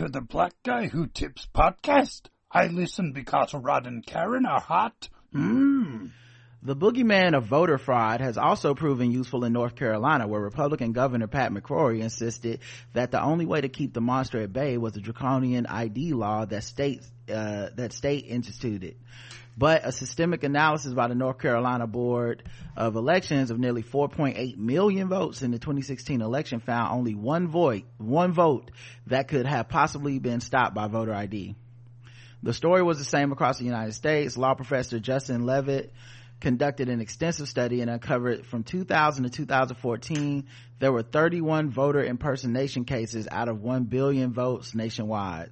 to the Black Guy Who Tips podcast. I listen because Rod and Karen are hot. Mmm. The boogeyman of voter fraud has also proven useful in North Carolina, where Republican Governor Pat McCrory insisted that the only way to keep the monster at bay was a draconian ID law that state uh, that state instituted. But a systemic analysis by the North Carolina Board of Elections of nearly 4.8 million votes in the 2016 election found only one vote, one vote that could have possibly been stopped by voter ID. The story was the same across the United States. Law professor Justin Levitt conducted an extensive study and uncovered from 2000 to 2014 there were 31 voter impersonation cases out of 1 billion votes nationwide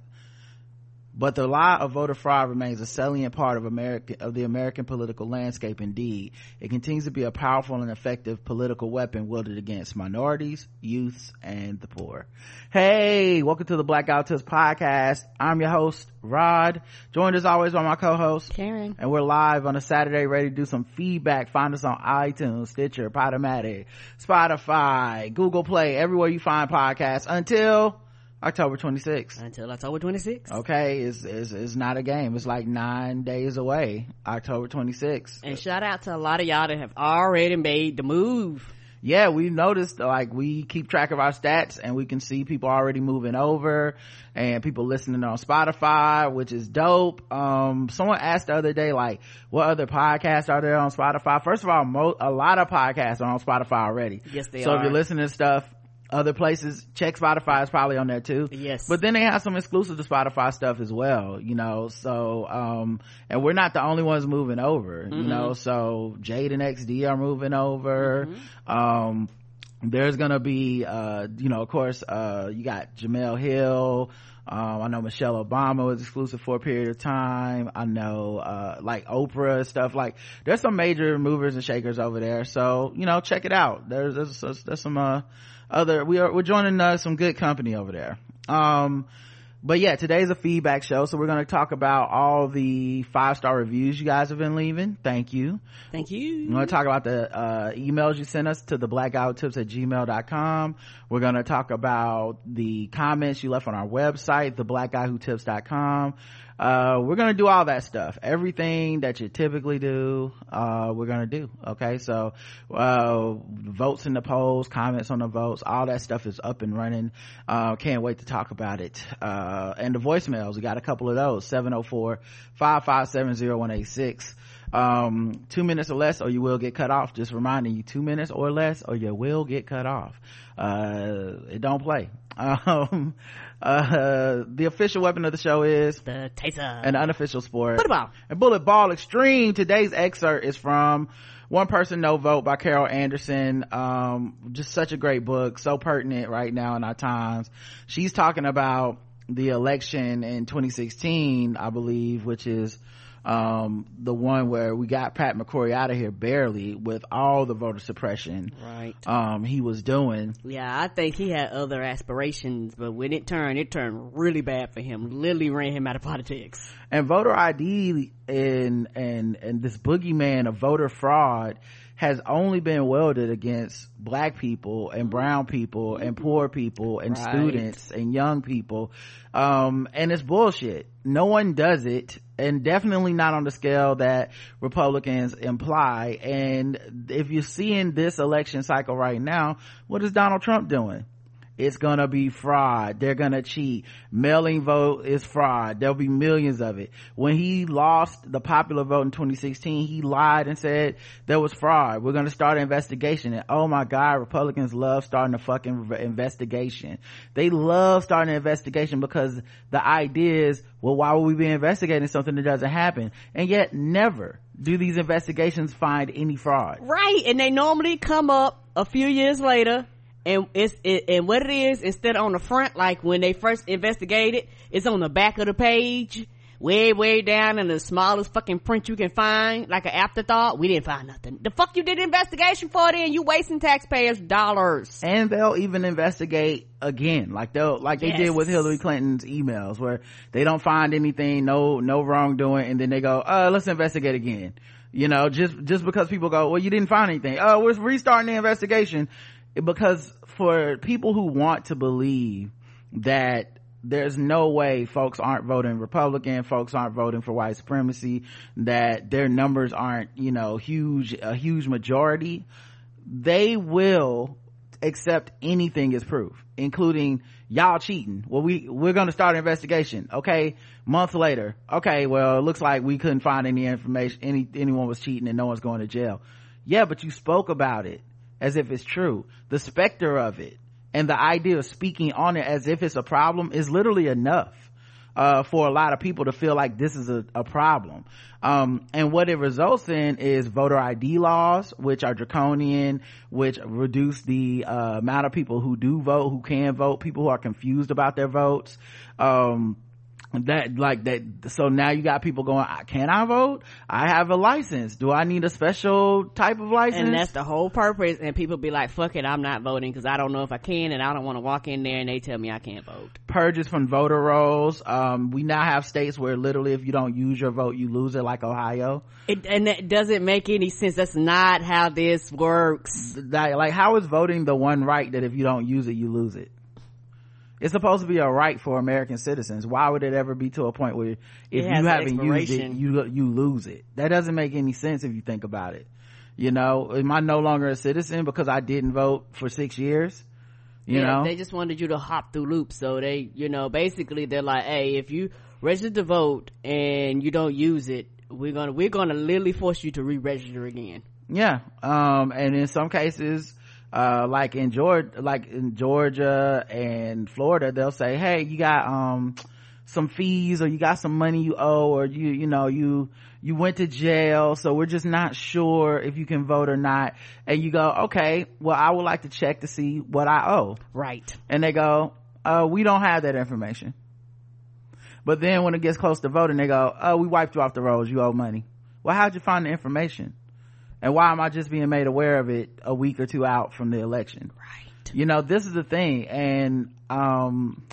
but the lie of voter fraud remains a salient part of American of the American political landscape. Indeed, it continues to be a powerful and effective political weapon wielded against minorities, youths, and the poor. Hey, welcome to the Black Guy Who podcast. I'm your host, Rod, joined as always by my co-host Karen, and we're live on a Saturday, ready to do some feedback. Find us on iTunes, Stitcher, Podomatic, Spotify, Google Play, everywhere you find podcasts. Until October 26th. Until October 26th. Okay, it's, it's, it's not a game. It's like nine days away. October 26th. And shout out to a lot of y'all that have already made the move. Yeah, we noticed like we keep track of our stats and we can see people already moving over and people listening on Spotify, which is dope. Um, someone asked the other day, like, what other podcasts are there on Spotify? First of all, mo- a lot of podcasts are on Spotify already. Yes, they so are. So if you're listening to stuff other places check spotify is probably on there too yes but then they have some exclusive to spotify stuff as well you know so um and we're not the only ones moving over mm-hmm. you know so jade and xd are moving over mm-hmm. um there's gonna be uh you know of course uh you got jemele hill um, I know Michelle Obama was exclusive for a period of time. I know, uh, like Oprah stuff. Like, there's some major movers and shakers over there. So, you know, check it out. There's, there's, there's some, uh, other we are we're joining uh, some good company over there. Um but yeah today's a feedback show so we're going to talk about all the five star reviews you guys have been leaving. Thank you. Thank you. We're going to talk about the uh, emails you sent us to the Black Guy Who Tips at gmail.com we're going to talk about the comments you left on our website the Black Guy Who Tips.com uh, we're gonna do all that stuff. Everything that you typically do uh, we're gonna do okay? So uh, votes in the polls comments on the votes all that stuff is up and running. Uh, can't wait to talk about it. Uh, and the voicemails we got a couple of those. 704-557-0186 um, two minutes or less or you will get cut off. Just reminding you two minutes or less or you will get cut off. Uh, it don't play. Um, uh, the official weapon of the show is the taser. an unofficial sport. Bullet ball. And bullet ball extreme. Today's excerpt is from one person no vote by carol anderson. Um, just such a great book. So pertinent right now in our times. She's talking about the election in 2016 i believe which is um, the one where we got Pat McCrory out of here barely with all the voter suppression right. um, he was doing. Yeah I think he had other aspirations but when it turned it turned really bad for him. Literally ran him out of politics. And voter ID and and and this boogeyman of voter fraud has only been welded against black people and brown people and poor people and Right. students and young people. Um and it's bullshit. No one does it and definitely not on the scale that republicans imply. And if you're seeing this election cycle right now what is donald trump doing it's gonna be fraud. They're gonna cheat. Mailing vote is fraud. There'll be millions of it. When he lost the popular vote in 2016 he lied and said there was fraud. We're gonna start an investigation. And oh my god republicans love starting a fucking investigation. They love starting an investigation because the idea is well why would we be investigating something that doesn't happen? And yet never do these investigations find any fraud. Right and they normally come up a few years later and it's it, and what it is instead of on the front like when they first investigated it's on the back of the page way way down in the smallest fucking print you can find like an afterthought. We didn't find nothing. The fuck you did investigation for then? You wasting taxpayers dollars. And they'll even investigate again. Like they'll like they did with hillary clinton's emails where they don't find anything no no wrongdoing and then they go uh let's investigate again. You know just just because people go well you didn't find anything. Oh we're restarting the investigation because for people who want to believe that there's no way folks aren't voting republican folks aren't voting for white supremacy that their numbers aren't you know huge a huge majority they will accept anything as proof including y'all cheating. Well we we're going to start an investigation. Okay month later. Okay well it looks like we couldn't find any information any anyone was cheating and no one's going to jail. Yeah but you spoke about it as if it's true the specter of it and the idea of speaking on it as if it's a problem is literally enough uh, for a lot of people to feel like this is a, a problem. Um, and what it results in is voter ID laws, which are draconian, which reduce the uh, amount of people who do vote, who can vote, people who are confused about their votes. Um, that like that so now you got people going can i vote? I have a license. Do i need a special type of license and that's the whole purpose. And people be like fuck it i'm not voting because i don't know if i can and i don't want to walk in there and they tell me i can't vote. Purges from voter rolls. Um, we now have states where literally if you don't use your vote you lose it like ohio. It, and that doesn't make any sense. That's not how this works. That, like how is voting the one right that if you don't use it you lose it it's supposed to be a right for American citizens. Why would it ever be to a point where if you haven't used it, you you lose it? That doesn't make any sense if you think about it. You know, am I no longer a citizen because I didn't vote for six years? You yeah, know, they just wanted you to hop through loops. So they, you know, basically they're like, hey, if you register to vote and you don't use it, we're gonna we're gonna literally force you to re-register again. Yeah, um, and in some cases uh, like in Georgia, like in Georgia and Florida, they'll say, Hey, you got, um, some fees or you got some money you owe or you, you know, you, you went to jail. So we're just not sure if you can vote or not. And you go, okay, well, I would like to check to see what I owe. Right. And they go, uh, we don't have that information. But then when it gets close to voting, they go, oh, we wiped you off the rolls. You owe money. Well, how'd you find the information? And why am i just being made aware of it a week or two out from the election? Right. You know this is the thing and um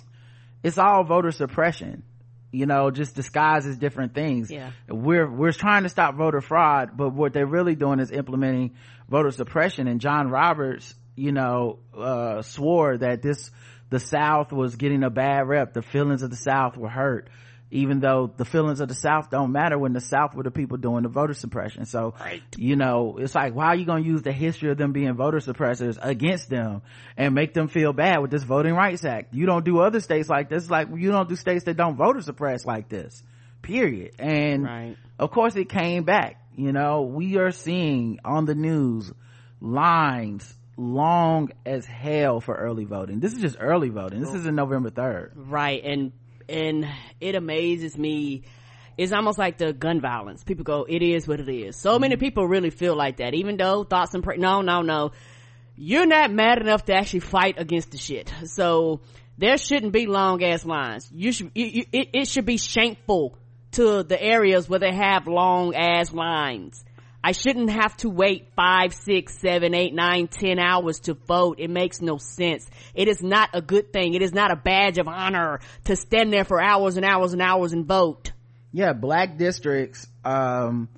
it's all voter suppression. You know just disguises different things. Yeah. We're we're trying to stop voter fraud but what they're really doing is implementing voter suppression. And john roberts you know uh swore that this the south was getting a bad rep. The feelings of the south were hurt even though the feelings of the south don't matter when the south were the people doing the voter suppression. So right. you know it's like why are you going to use the history of them being voter suppressors against them and make them feel bad with this voting rights act? You don't do other states like this. Like you don't do states that don't voter suppress like this period. And right. of course it came back. You know we are seeing on the news lines long as hell for early voting. This is just early voting. This oh. is in november 3rd right. And and it amazes me. It's almost like the gun violence. People go it is what it is. So mm-hmm. many people really feel like that even though thoughts and pre- no no no. You're not mad enough to actually fight against the shit. So there shouldn't be long ass lines. You should you, you, it, it should be shameful to the areas where they have long ass lines I shouldn't have to wait five, six, seven, eight, nine, ten hours to vote. It makes no sense. It is not a good thing. It is not a badge of honor to stand there for hours and hours and hours and vote. Yeah, black districts, um,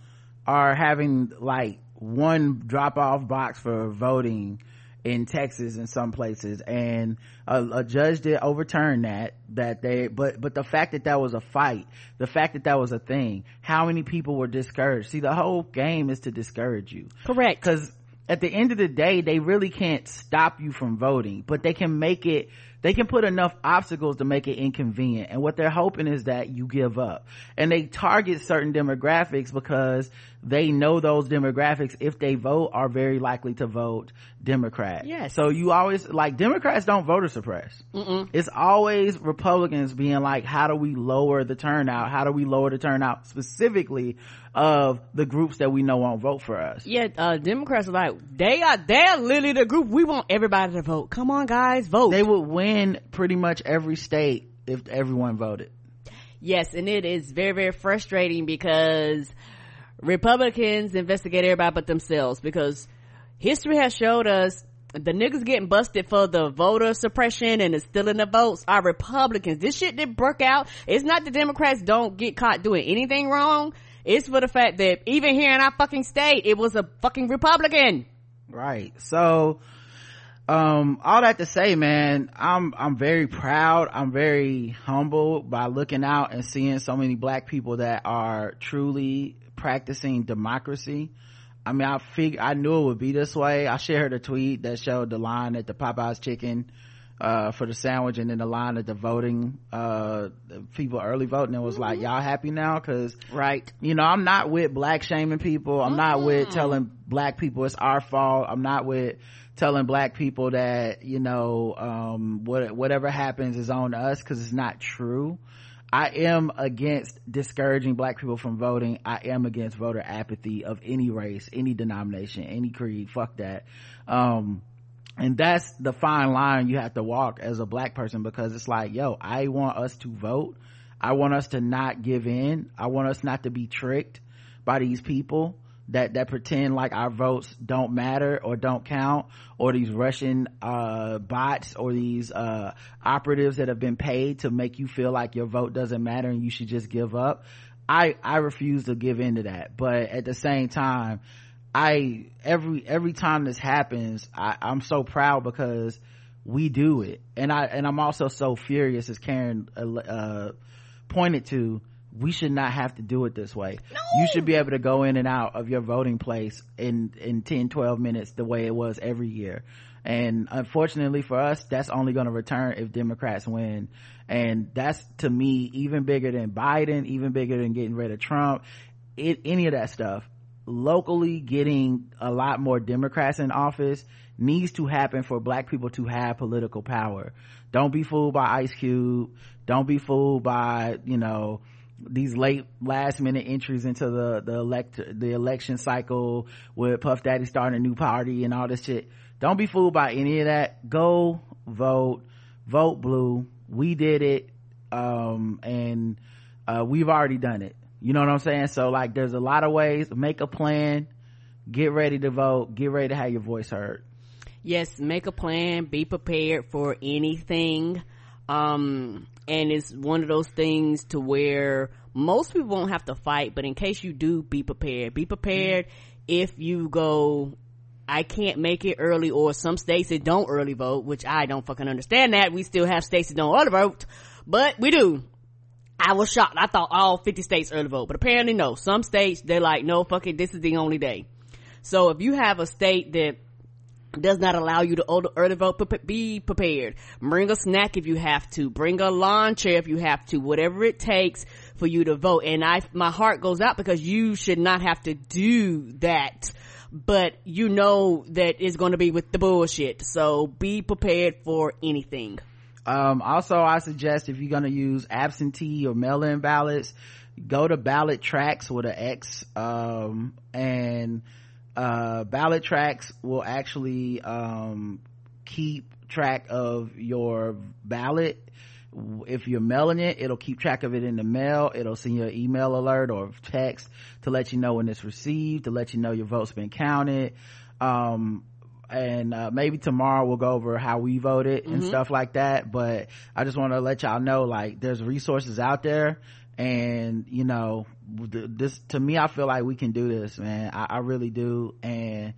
are having like one drop off box for voting in Texas in some places. And a, a, judge did overturn that that they but but the fact that that was a fight the fact that that was a thing how many people were discouraged? See the whole game is to discourage you. Correct. Because at the end of the day they really can't stop you from voting but they can make it they can put enough obstacles to make it inconvenient and what they're hoping is that you give up. And they target certain demographics because they know those demographics if they vote are very likely to vote democrat. Yes. So you always like democrats don't voter suppress. Mm-mm. it's always republicans being like how do we lower the turnout? How do we lower the turnout specifically of the groups that we know won't vote for us yeah uh, democrats are like they are they're literally the group we want everybody to vote come on guys vote they would win pretty much every state if everyone voted yes and it is very very frustrating because Republicans investigate everybody but themselves because history has showed us the niggas getting busted for the voter suppression and the stealing the votes are Republicans. This shit didn't work out. It's not the Democrats don't get caught doing anything wrong. It's for the fact that even here in our fucking state, it was a fucking Republican. Right. So, um all that to say man i'm i'm very proud i'm very humbled by looking out and seeing so many black people that are truly practicing democracy i mean i fig i knew it would be this way i shared a tweet that showed the line at the popeyes chicken uh, for the sandwich and then the line of the voting uh, people early voting. It was mm-hmm. like y'all happy now? Because right. you know i'm not with black shaming people. I'm mm-hmm. not with mm. telling black people it's our fault. I'm not with telling black people that you know um, what, whatever happens is on us because it's not true. I am against discouraging black people from voting. I am against voter apathy of any race any denomination any creed. Fuck that. Um, and that's the fine line you have to walk as a black person because it's like yo i want us to vote. I want us to not give in. I want us not to be tricked by these people that that pretend like our votes don't matter or don't count or these russian uh, bots or these uh, operatives that have been paid to make you feel like your vote doesn't matter and you should just give up. I i refuse to give in to that. But at the same time i every every time this happens i i'm so proud because we do it and i and i'm also so furious as karen uh, uh pointed to we should not have to do it this way. No. You should be able to go in and out of your voting place in, in 10, 12 minutes the way it was every year. And unfortunately for us, that's only going to return if Democrats win. And that's to me even bigger than Biden, even bigger than getting rid of Trump, it, any of that stuff. Locally getting a lot more Democrats in office needs to happen for black people to have political power. Don't be fooled by Ice Cube. Don't be fooled by, you know, these late last minute entries into the the elect the election cycle with puff daddy starting a new party and all this shit. Don't be fooled by any of that. Go vote. Vote blue. We did it um, and uh, we've already done it you know what i'm saying? So like there's a lot of ways. Make a plan. Get ready to vote. Get ready to have your voice heard. Yes make a plan. Be prepared for anything. Um and it's one of those things to where most people won't have to fight but in case you do be prepared. Be prepared if you go I can't make it early or some states that don't early vote, which I don't fucking understand that. We still have states that don't early vote, but we do. I was shocked. I thought all 50 states early vote, but apparently no. Some states, they're like, no, fuck it, this is the only day. So if you have a state that does not allow you to early vote. Be prepared. Bring a snack if you have to. Bring a lawn chair if you have to. Whatever it takes for you to vote. And I, my heart goes out because you should not have to do that. But you know that it's going to be with the bullshit. So be prepared for anything. Um, also I suggest if you're going to use absentee or mail-in ballots, go to ballot tracks with an X, um, and, uh, BallotTrax will actually um, keep track of your ballot. If you're mailing it it'll keep track of it in the mail. It'll send you an email alert or text to let you know when it's received to let you know your vote's been counted. Um, and uh, maybe tomorrow we'll go over how we voted and mm-hmm. stuff like that but i just want to let y'all know like there's resources out there and you know this to me i feel like we can do this man. I, I, really do and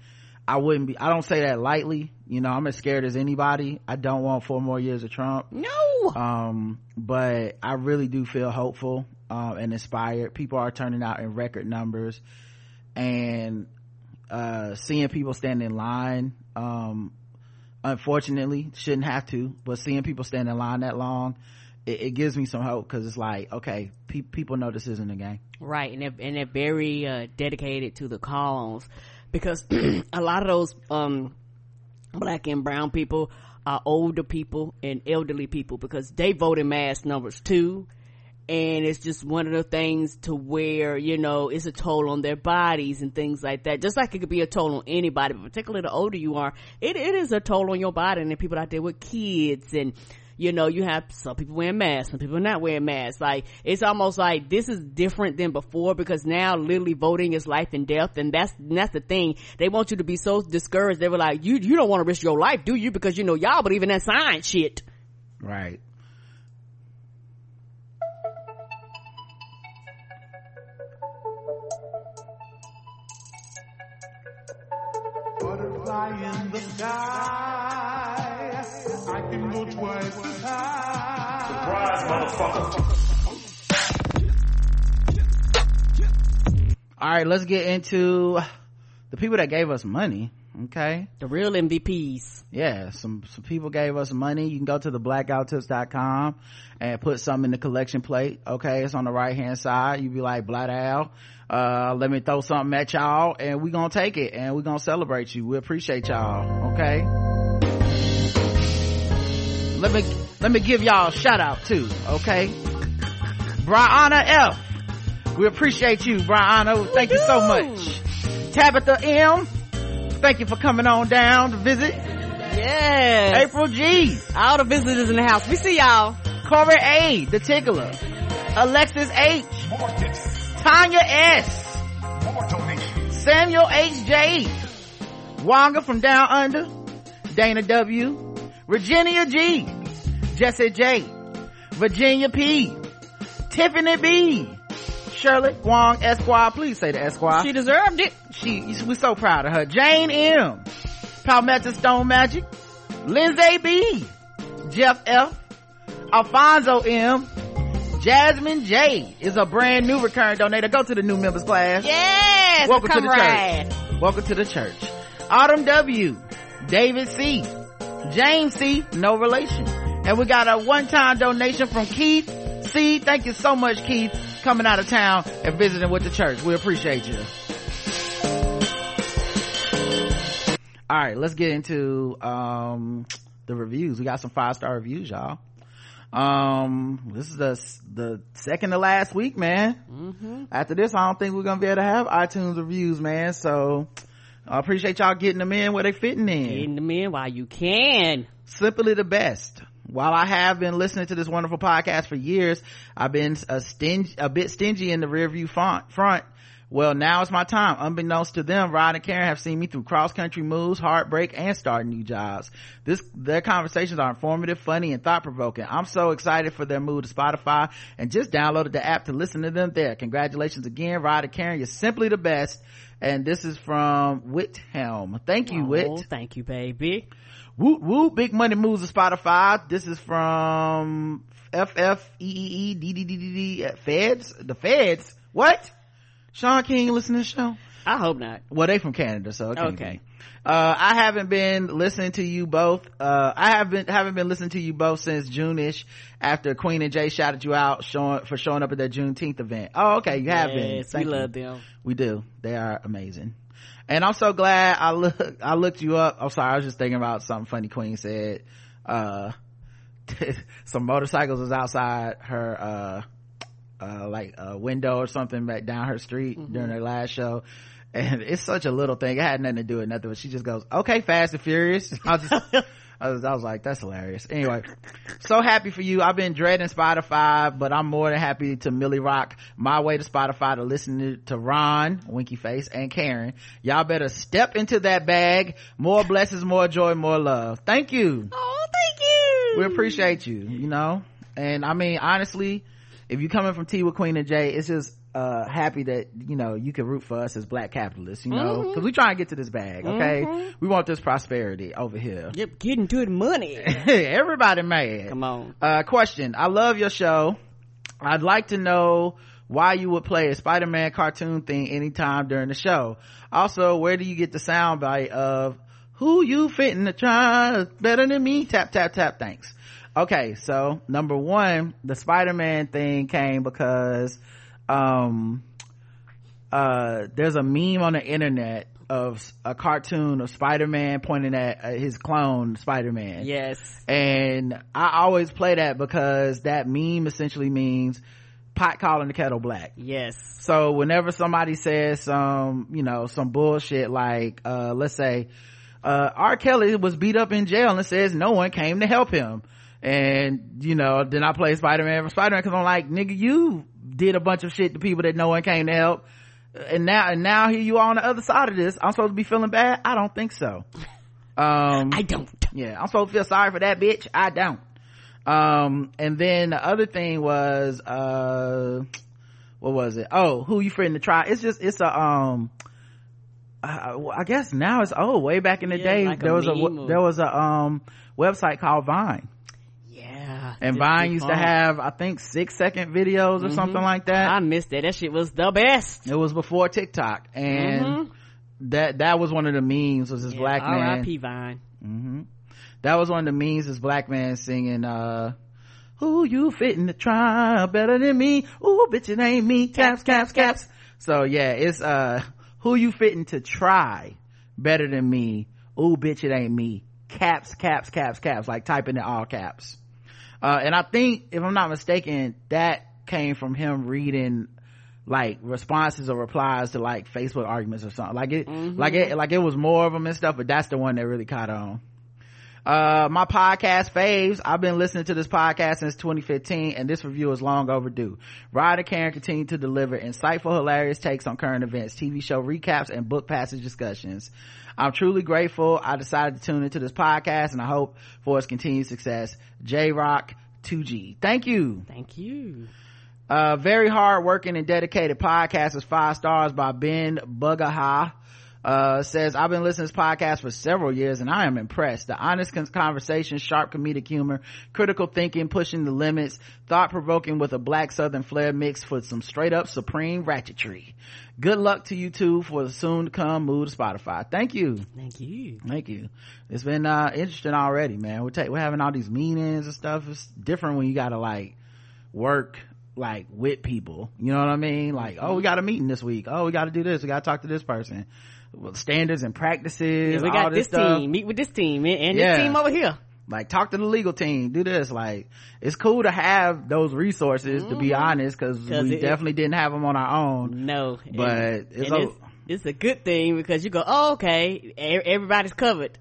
i wouldn't be i don't say that lightly you know i'm as scared as anybody. I don't want four more years of trump. No! Um but i really do feel hopeful um, and inspired. People are turning out in record numbers and uh, seeing people stand in line um, unfortunately shouldn't have to but seeing people stand in line that long it, it gives me some hope because it's like okay pe- people know this isn't a game. Right and they're, and they're very uh, dedicated to the cause because a lot of those um, black and brown people are older people and elderly people because they vote in mass numbers too and it's just one of the things to where you know it's a toll on their bodies and things like that just like it could be a toll on anybody but particularly the older you are it, it is a toll on your body and the people out there with kids and you know, you have some people wearing masks, some people not wearing masks. Like, it's almost like this is different than before because now literally voting is life and death. And that's, and that's the thing. They want you to be so discouraged. They were like, you, you don't want to risk your life, do you? Because, you know, y'all believe in that science shit. Right. Butterfly in the sky I can go twice the time. Surprise, motherfucker. all right let's get into the people that gave us money okay The real MVPs. yeah some some people gave us money you can go to the blackouttips.com and put some in the collection plate okay it's on the right hand side you be like black al uh let me throw something at y'all and we're gonna take it and we're gonna celebrate you. We appreciate y'all okay? Let me let me give y'all a shout out too okay? Brianna f. We appreciate you brianna. Thank you so much. Tabitha m. Thank you for coming on down to visit. Yes. april g. All the visitors in the house. We see y'all. corey a the tickler. Alexis h. More tips. Tanya s. More donations. samuel h j. Wonga from down under. Dana w. Virginia g. Jesse j. Virginia p. Tiffany b. Shirley wong esquire. Please say the esquire. She deserved it. she we're so proud of her. Jane m. Palmetto stone magic. Lindsay b. Jeff f. Alfonso m jasmine j is a brand new recurring donator go to the new members class Yes. Welcome to the right. church. Welcome to the church. Autumn W, David C, James C, no relation. And we got a one-time donation from Keith C. Thank you so much, Keith, coming out of town and visiting with the church. We appreciate you. All right, let's get into um the reviews. We got some five-star reviews, y'all. Um, this is the the second to last week, man. After this i don't think we're gonna be able to have itunes reviews man. So i appreciate y'all getting them in where they fitting in. Getting them in while you can. simply the best. While i have been listening to this wonderful podcast for years i've been a stingy a bit stingy in the rear view front front well now it's my time unbeknownst to them rod and karen have seen me through cross country moves heartbreak and starting new jobs this their conversations are informative funny and thought-provoking i'm so excited for their move to spotify and just downloaded the app to listen to them there congratulations again rod and karen you're simply the best and this is from Whithelm. Thank you, Oh, Whit. thank you, baby. Whoop whoop, big money moves to Spotify. This is from FFEEE Feds. The Feds. What? Shaun King listen to the show? I hope not. Well, they from Canada, so Okay. be. Uh, I haven't been listening to you both. Uh, I have been, haven't been listening to you both since June-ish after Queen and J shouted you out showing, for showing up at their Juneteenth event. Oh, okay. You have been. Yes, we you. love them. We do. They are amazing. And I'm so glad I look, I looked you up. I'm sorry. I was just thinking about something funny Queen said. Uh, some motorcycles was outside her, uh, like a window or something back down her street during her last show. And it's such a little thing. It had nothing to do with nothing, but she just goes, okay, fast and furious. I was just, I was, I was like, that's hilarious. Anyway, so happy for you. I've been dreading Spotify, but I'm more than happy to Millie Rock my way to Spotify to listen to, to Ron, Winky Face, and Karen. Y'all better step into that bag. More blessings, more joy, more love. Thank you Oh, thank you. we appreciate you you know and i mean honestly if you're coming from Tea with Queen and J it's just uh happy that you know you can root for us as black capitalists you know? Because we try to get to this bag okay? We want this prosperity over here. Yep, getting to the money. everybody mad. Come on. uh question. I love your show. I'd like to know why you would play a spider-man cartoon thing anytime during the show. Also where do you get the sound bite of who you fitting to try? Better than me? Tap tap tap. Thanks okay so number one the spider-man thing came because um uh there's a meme on the internet of a cartoon of spider-man pointing at uh, his clone spider-man Yes. and I always play that because that meme essentially means pot calling the kettle black. Yes. So whenever somebody says some, you know, some bullshit like, uh, let's say, uh, R. Kelly was beat up in jail and says no one came to help him. And, you know, then I play Spider-Man for Spider-Man cause I'm like, nigga, you did a bunch of shit to people that no one came to help. And now, and now here you are on the other side of this. I'm supposed to be feeling bad? I don't think so. Um, I don't. yeah i'm supposed to feel sorry for that bitch i don't um and then the other thing was uh what was it oh who you friend to try it's just it's a um uh, I guess now it's oh Way back in the Yeah, day, like a there was a or- there was a um website called Vine. And Vine used to have I think six second videos or Mm-hmm. something like that. I missed that. That shit was the best. it was before TikTok, and Mhm. that that was one of the memes. Was this Yeah, black man? R.I.P. Vine. hmm That was one of the memes. This black man singing, uh, "Who you fitting to try better than me? Ooh, bitch, it ain't me." Caps, caps, caps. So yeah, it's uh, "Who you fitting to try better than me? Ooh, bitch, it ain't me." Caps, caps, caps, caps. Like typing in all caps. Uh, and I think, if I'm not mistaken, that came from him reading like responses or replies to like Facebook arguments or something. Like it, like it, like it was more of them and stuff, but that's the one that really caught on. Uh, my podcast faves. I've been listening to this podcast since 2015 and this review is long overdue. Rod and Karen continue to deliver insightful, hilarious takes on current events, TV show recaps, and book passage discussions. I'm truly grateful I decided to tune into this podcast and I hope for its continued success. J Rock 2G. Thank you. Thank you. Uh, very hard working and dedicated podcast is five stars by Ben Bugaha. Uh, says, I've been listening to this podcast for several years and I am impressed. The honest con- conversation, sharp comedic humor, critical thinking, pushing the limits, thought provoking with a black southern flair mixed with some straight up supreme ratchetry. Good luck to you two for the soon to come move to Spotify. Thank you. Thank you. Thank you. It's been, uh, interesting already, man. We're, ta- we're having all these meetings and stuff. It's different when you gotta like work like with people. You know what I mean? Like, oh, we got a meeting this week. Oh, we got to do this. We got to talk to this person. Well, standards and practices. Yeah, we all got this stuff. team. Meet with this team and, and Yeah. this team over here. Like, talk to the legal team. Do this. Like, it's cool to have those resources. To be mm-hmm. honest, because we it- definitely didn't have them on our own. No, But and, it's and it's, it's a good thing because you go, oh, okay, everybody's covered.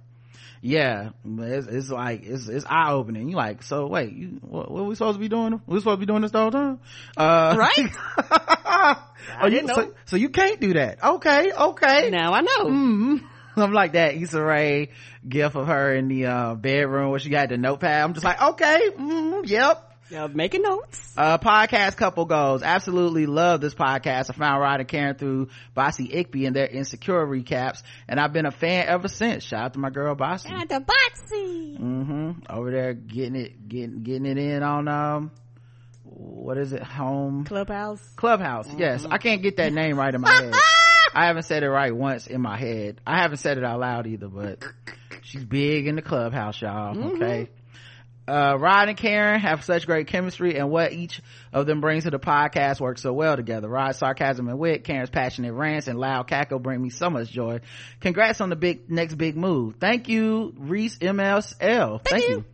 Yeah, it's, it's like it's it's eye opening. You like, so wait, you, what, what we supposed to be doing? We supposed to be doing this the whole time, uh, Right? oh, you. So, so you can't do that. Okay, okay. Now I know. Mm. I'm like that Issa Rae gif of her in the uh, bedroom where she got the notepad. I'm just like, okay, mm, yep. Now making notes. Uh, podcast couple goes. Absolutely love this podcast. I found Rod and Karen through Bossy Ickby and their insecure recaps, and I've been a fan ever since. Shout out to my girl Bossy. Got the boxy. hmm Over there getting it, getting, getting it in on, um, what is it? Home Clubhouse. Clubhouse. Yes. I can't get that name right in my head. I haven't said it right once in my head. I haven't said it out loud either, but she's big in the clubhouse, y'all. Okay. Uh, Rod and Karen have such great chemistry and what each of them brings to the podcast works so well together. Rod's sarcasm and wit, Karen's passionate rants and loud cackle bring me so much joy. Congrats on the big, next big move. Thank you, Reese MSL. Thank, you.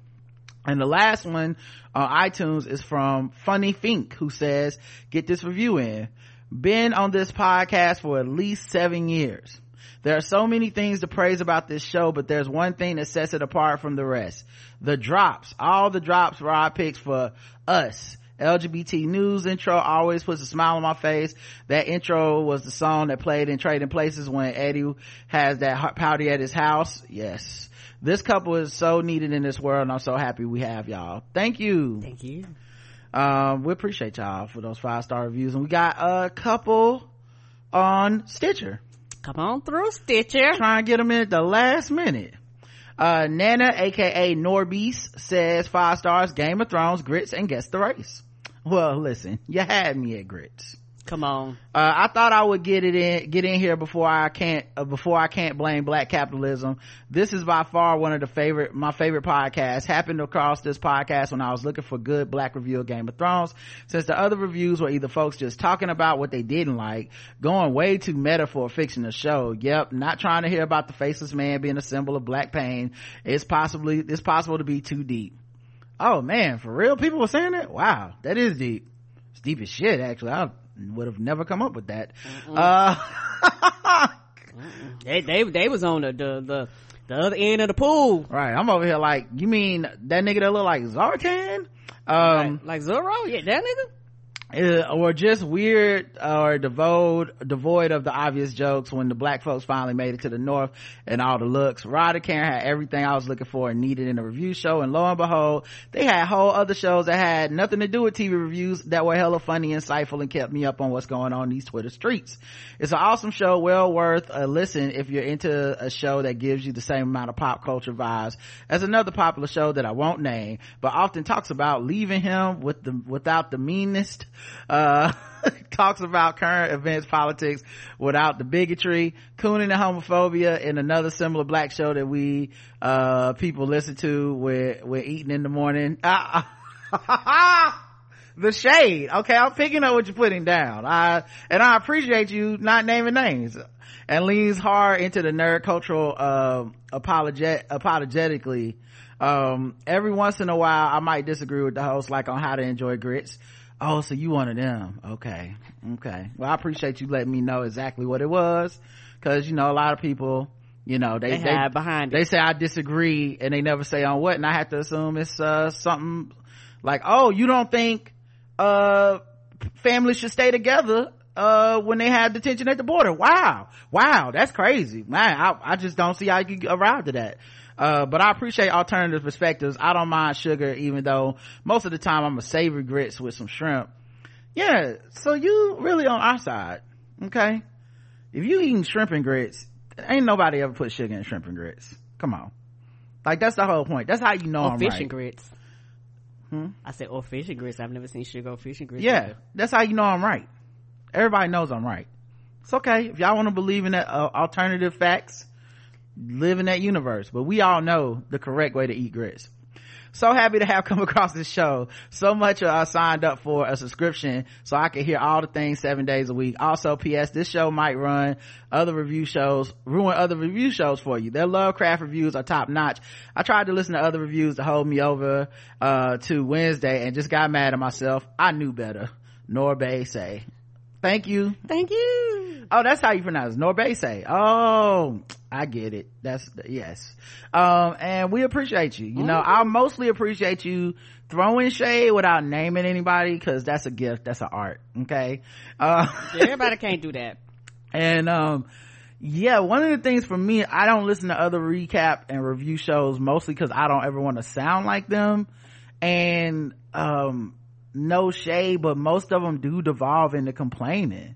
And the last one on iTunes is from Funny Fink, who says, get this review in. Been on this podcast for at least seven years. There are so many things to praise about this show, but there's one thing that sets it apart from the rest. The drops. All the drops Rod picks for us. LGBT news intro always puts a smile on my face. That intro was the song that played in Trading Places when Eddie has that party at his house. Yes. This couple is so needed in this world and I'm so happy we have y'all. Thank you. Thank you. Um, we appreciate y'all for those five star reviews and we got a couple on Stitcher. Come on through, Stitcher. Try and get them in at the last minute. Uh, Nana, aka Norbeast, says five stars, Game of Thrones, grits, and guess the race. Well, listen, you had me at grits. Come on. Uh, I thought I would get it in, get in here before I can't, uh, before I can't blame black capitalism. This is by far one of the favorite, my favorite podcasts. Happened across this podcast when I was looking for good black review of Game of Thrones. Since the other reviews were either folks just talking about what they didn't like, going way too meta for a fictional show. Yep, not trying to hear about the faceless man being a symbol of black pain. It's possibly, it's possible to be too deep. Oh man, for real? People were saying that? Wow, that is deep. It's deep as shit, actually. I would have never come up with that. Uh, They they they was on the the the, the other end of the pool. right, I'm over here like, you mean that nigga that look like Zartan? Um, like, like Zorro? Yeah, that nigga. Uh, or just weird or devoid devoid of the obvious jokes when the black folks finally made it to the north and all the looks. Rod and karen had everything i was looking for and needed in a review show and lo and behold they had whole other shows that had nothing to do with tv reviews that were hella funny insightful and kept me up on what's going on these twitter streets. It's an awesome show well worth a listen if you're into a show that gives you the same amount of pop culture vibes as another popular show that i won't name but often talks about leaving him with the without the meanest uh talks about current events politics without the bigotry cooning and homophobia in another similar black show that we uh people listen to we're we're eating in the morning. The shade. Okay i'm picking up what you're putting down. I and i appreciate you not naming names. And leans hard into the nerd cultural uh apologet apologetically. Um every once in a while i might disagree with the host like on how to enjoy grits oh so you one of them. Okay. Okay. Well i appreciate you letting me know exactly what it was because you know a lot of people you know they They hide behind they say i disagree and they never say on what and i have to assume it's uh something like oh you don't think uh families should stay together uh when they have detention at the border? Wow. Wow. That's crazy. Man i, I just don't see how you can arrive to that uh, but I appreciate alternative perspectives. I don't mind sugar, even though most of the time I'm a savory grits with some shrimp. Yeah, so you really on our side, okay? If you eating shrimp and grits, ain't nobody ever put sugar in shrimp and grits. Come on, like that's the whole point. That's how you know or I'm fish right. and grits. Hmm? I said, or fish and grits. I've never seen sugar or fish and grits. Yeah, either. that's how you know I'm right. Everybody knows I'm right. It's okay if y'all want to believe in that uh, alternative facts. Live in that universe, but we all know the correct way to eat grits. So happy to have come across this show. So much I signed up for a subscription so I could hear all the things seven days a week. Also, P.S. This show might run other review shows, ruin other review shows for you. Their Lovecraft reviews are top notch. I tried to listen to other reviews to hold me over, uh, to Wednesday and just got mad at myself. I knew better. Norbay say. Thank you. Thank you. Oh, that's how you pronounce it. Norbese. Oh, I get it. That's, yes. Um, and we appreciate you. You know, I mostly appreciate you throwing shade without naming anybody cause that's a gift. That's an art. Okay. Uh, Everybody can't do that. and, um, yeah, one of the things for me, I don't listen to other recap and review shows mostly cause I don't ever want to sound like them. And, um, no shade, but most of them do devolve into complaining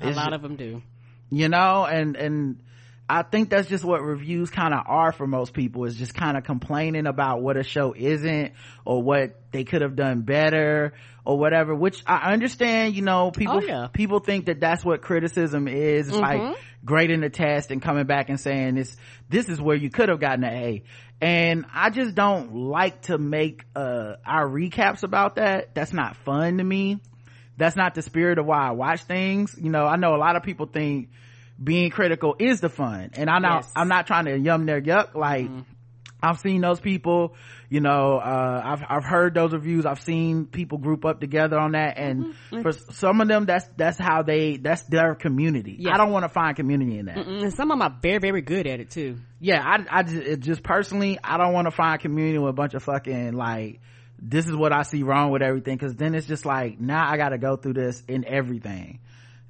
A lot of them do. you know and and i think that's just what reviews kind of are for most people is just kind of complaining about what a show isn't or what they could have done better or whatever which i understand you know people Oh, yeah. people think that that's what criticism is. It's like grading the test and coming back and saying this this is where you could have gotten an a. And i just don't like to make uh our recaps about that. That's not fun to me that's not the spirit of why I watch things. You know, I know a lot of people think being critical is the fun. And I'm not, Yes. I'm not trying to yum their yuck. Like, I've seen those people, you know, uh, I've, I've heard those reviews. I've seen people group up together on that. And for some of them, that's, that's how they, that's their community. Yes. I don't want to find community in that. Mm, And some of them are very, very good at it too. Yeah, I, I just, just personally, I don't want to find community with a bunch of fucking like, this is what I see wrong with everything. Cause then it's just like, now I gotta go through this in everything.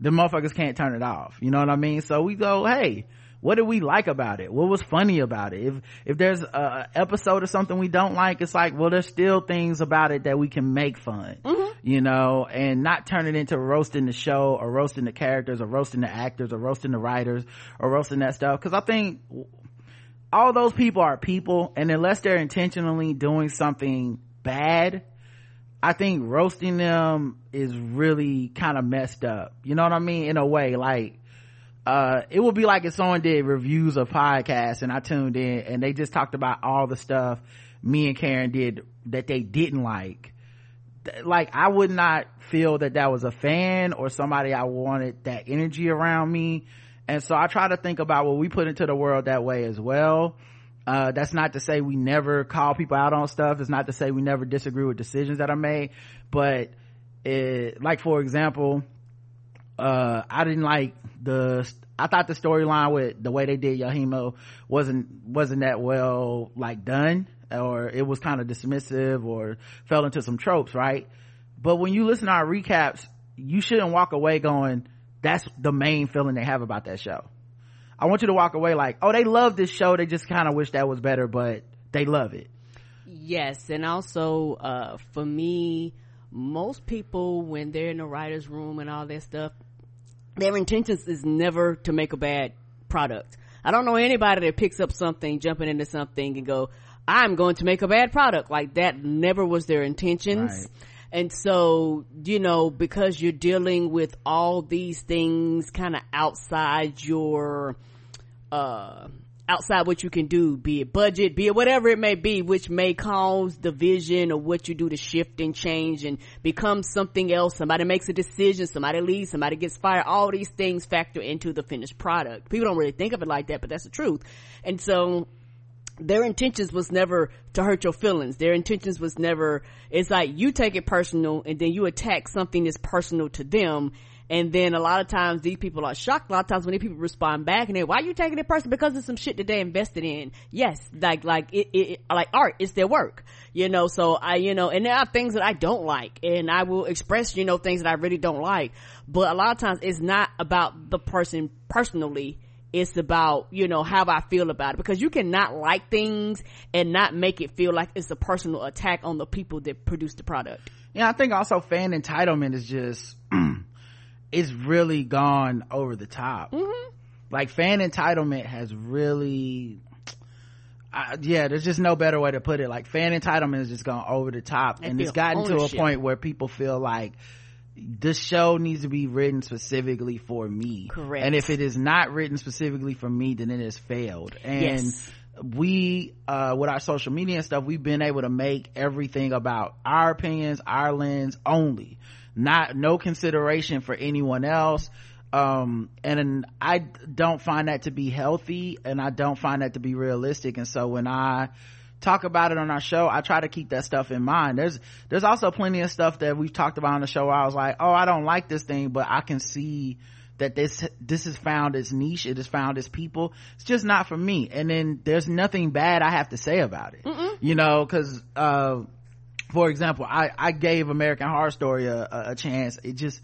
The motherfuckers can't turn it off. You know what I mean? So we go, hey, what did we like about it? What was funny about it? If, if there's a episode or something we don't like, it's like, well, there's still things about it that we can make fun, mm-hmm. you know, and not turn it into roasting the show or roasting the characters or roasting the actors or roasting the writers or roasting that stuff. Cause I think all those people are people and unless they're intentionally doing something bad i think roasting them is really kind of messed up. You know what i mean? In a way like uh it would be like if someone did reviews of podcasts and i tuned in and they just talked about all the stuff me and karen did that they didn't like. Like i would not feel that that was a fan or somebody i wanted that energy around me. And so i try to think about what we put into the world that way as well uh, that's not to say we never call people out on stuff. It's not to say we never disagree with decisions that are made. But it, like for example uh i didn't like the i thought the storyline with the way they did Yahima wasn't wasn't that well like done or it was kind of dismissive or fell into some tropes right? But when you listen to our recaps you shouldn't walk away going that's the main feeling they have about that show i want you to walk away like oh they love this show they just kind of wish that was better but they love it Yes, and also uh, for me, most people when they're in the writers' room and all that stuff, their intentions is never to make a bad product. I don't know anybody that picks up something, jumping into something, and go, "I'm going to make a bad product." Like that never was their intentions. Right. And so, you know, because you're dealing with all these things kind of outside your, uh, outside what you can do, be it budget, be it whatever it may be, which may cause the vision of what you do to shift and change and become something else. Somebody makes a decision, somebody leaves, somebody gets fired. All these things factor into the finished product. People don't really think of it like that, but that's the truth. And so, their intentions was never to hurt your feelings. Their intentions was never, it's like you take it personal and then you attack something that's personal to them. And then a lot of times these people are shocked. A lot of times when these people respond back and they, why are you taking it personal? Because it's some shit that they invested in. Yes, like, like it, it, like art, it's their work. You know, so I, you know, and there are things that I don't like and I will express, you know, things that I really don't like. But a lot of times it's not about the person personally it's about you know how i feel about it. Because you cannot like things and not make it feel like it's a personal attack on the people that produce the product. Yeah i think also fan entitlement is just it's really gone over the top. Like fan entitlement has really uh, yeah there's just no better way to put it. Like fan entitlement has just gone over the top. I and it's gotten to a point where people feel like this show needs to be written specifically for me. Correct. and if it is not written specifically for me then it has failed. And Yes. we uh with our social media and stuff we've been able to make everything about our opinions our lens only. Not no consideration for anyone else. Um and i don't find that to be healthy and i don't find that to be realistic. And so when i talk about it on our show i try to keep that stuff in mind. There's there's also plenty of stuff that we've talked about on the show where i was like oh i don't like this thing but i can see that this this has found its niche it has found its people. It's just not for me. And then there's nothing bad i have to say about it. You know because uh for example i i gave american horror story a, a, chance. It just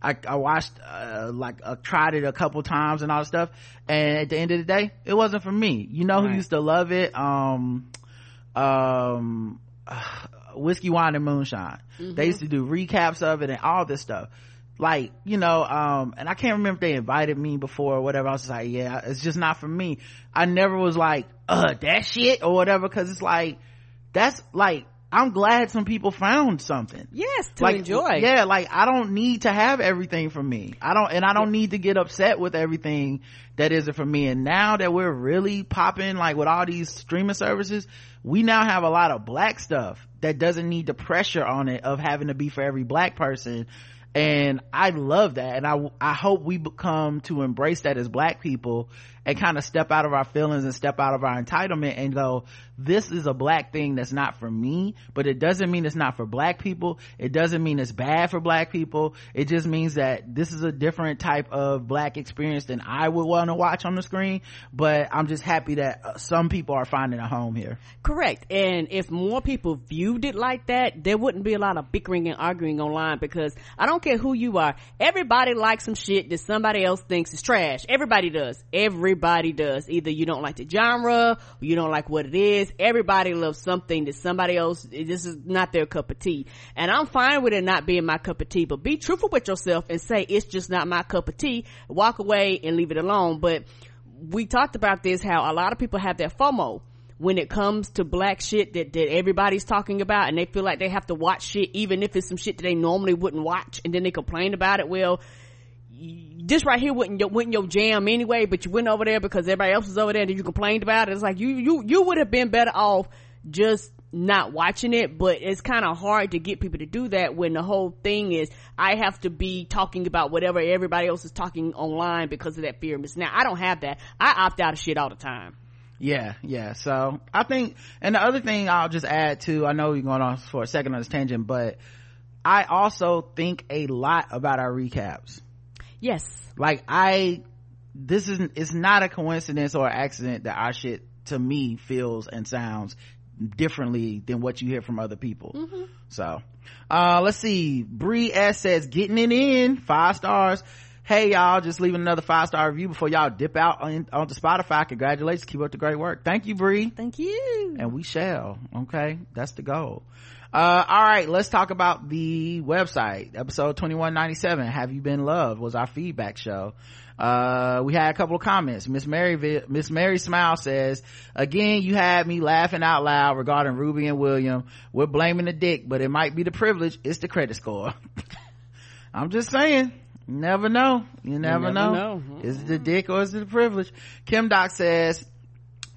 I, I watched uh, like uh, tried it a couple times and all that stuff. And at the end of the day it wasn't for me. You know who used to love it? Um um whiskey wine and moonshine. They used to do recaps of it and all this stuff. Like you know um and i can't remember if they invited me before or whatever. I was just like yeah it's just not for me. I never was like uh that shit or whatever because it's like that's like i'm glad some people found something. Yes to like enjoy. yeah like i don't need to have everything for me. I don't and i don't need to get upset with everything that isn't for me. And now that we're really popping like with all these streaming services we now have a lot of black stuff that doesn't need the pressure on it of having to be for every black person and i love that. And i i hope we become to embrace that as black people and kind of step out of our feelings and step out of our entitlement. And go this is a black thing that's not for me but it doesn't mean it's not for black people. It doesn't mean it's bad for black people. It just means that this is a different type of black experience than i would want to watch on the screen. But i'm just happy that uh, some people are finding a home here. Correct. And if more people viewed it like that there wouldn't be a lot of bickering and arguing online because i don't care who you are. Everybody likes some shit that somebody else thinks is trash. Everybody does. Everybody does. Either you don't like the genre you don't like what it is. Everybody loves something that somebody else this is not their cup of tea. And i'm fine with it not being my cup of tea but be truthful with yourself and say it's just not my cup of tea. Walk away and leave it alone. But we talked about this how a lot of people have their FOMO when it comes to black shit that, that everybody's talking about and they feel like they have to watch shit even if it's some shit that they normally wouldn't watch and then they complain about it. Well, this right here wouldn't your, wasn't your jam anyway, but you went over there because everybody else was over there and you complained about it. It's like you, you, you would have been better off just not watching it, but it's kind of hard to get people to do that when the whole thing is I have to be talking about whatever everybody else is talking online because of that fear of missing out. I don't have that. I opt out of shit all the time. Yeah yeah. So i think and the other thing i'll just add to i know you're going on for a second on this tangent but i also think a lot about our recaps. Yes. like i this isn't it's not a coincidence or accident that our shit to me feels and sounds differently than what you hear from other people. So uh let's see. Bree S says getting it in. Five stars hey y'all just leaving another five star review before y'all dip out on, onto spotify. Congratulations. Keep up the great work. Thank you Bree. Thank you. and we shall. Okay? That's the goal. Uh all right. Let's talk about the website. Episode 2197 have you been loved was our feedback show. Uh we had a couple of comments. Miss mary miss mary smile says again you had me laughing out loud regarding ruby and william. We're blaming the dick but it might be the privilege. It's the credit score. I'm just saying never know you never, never know. know. is it the dick or is it the privilege kim doc says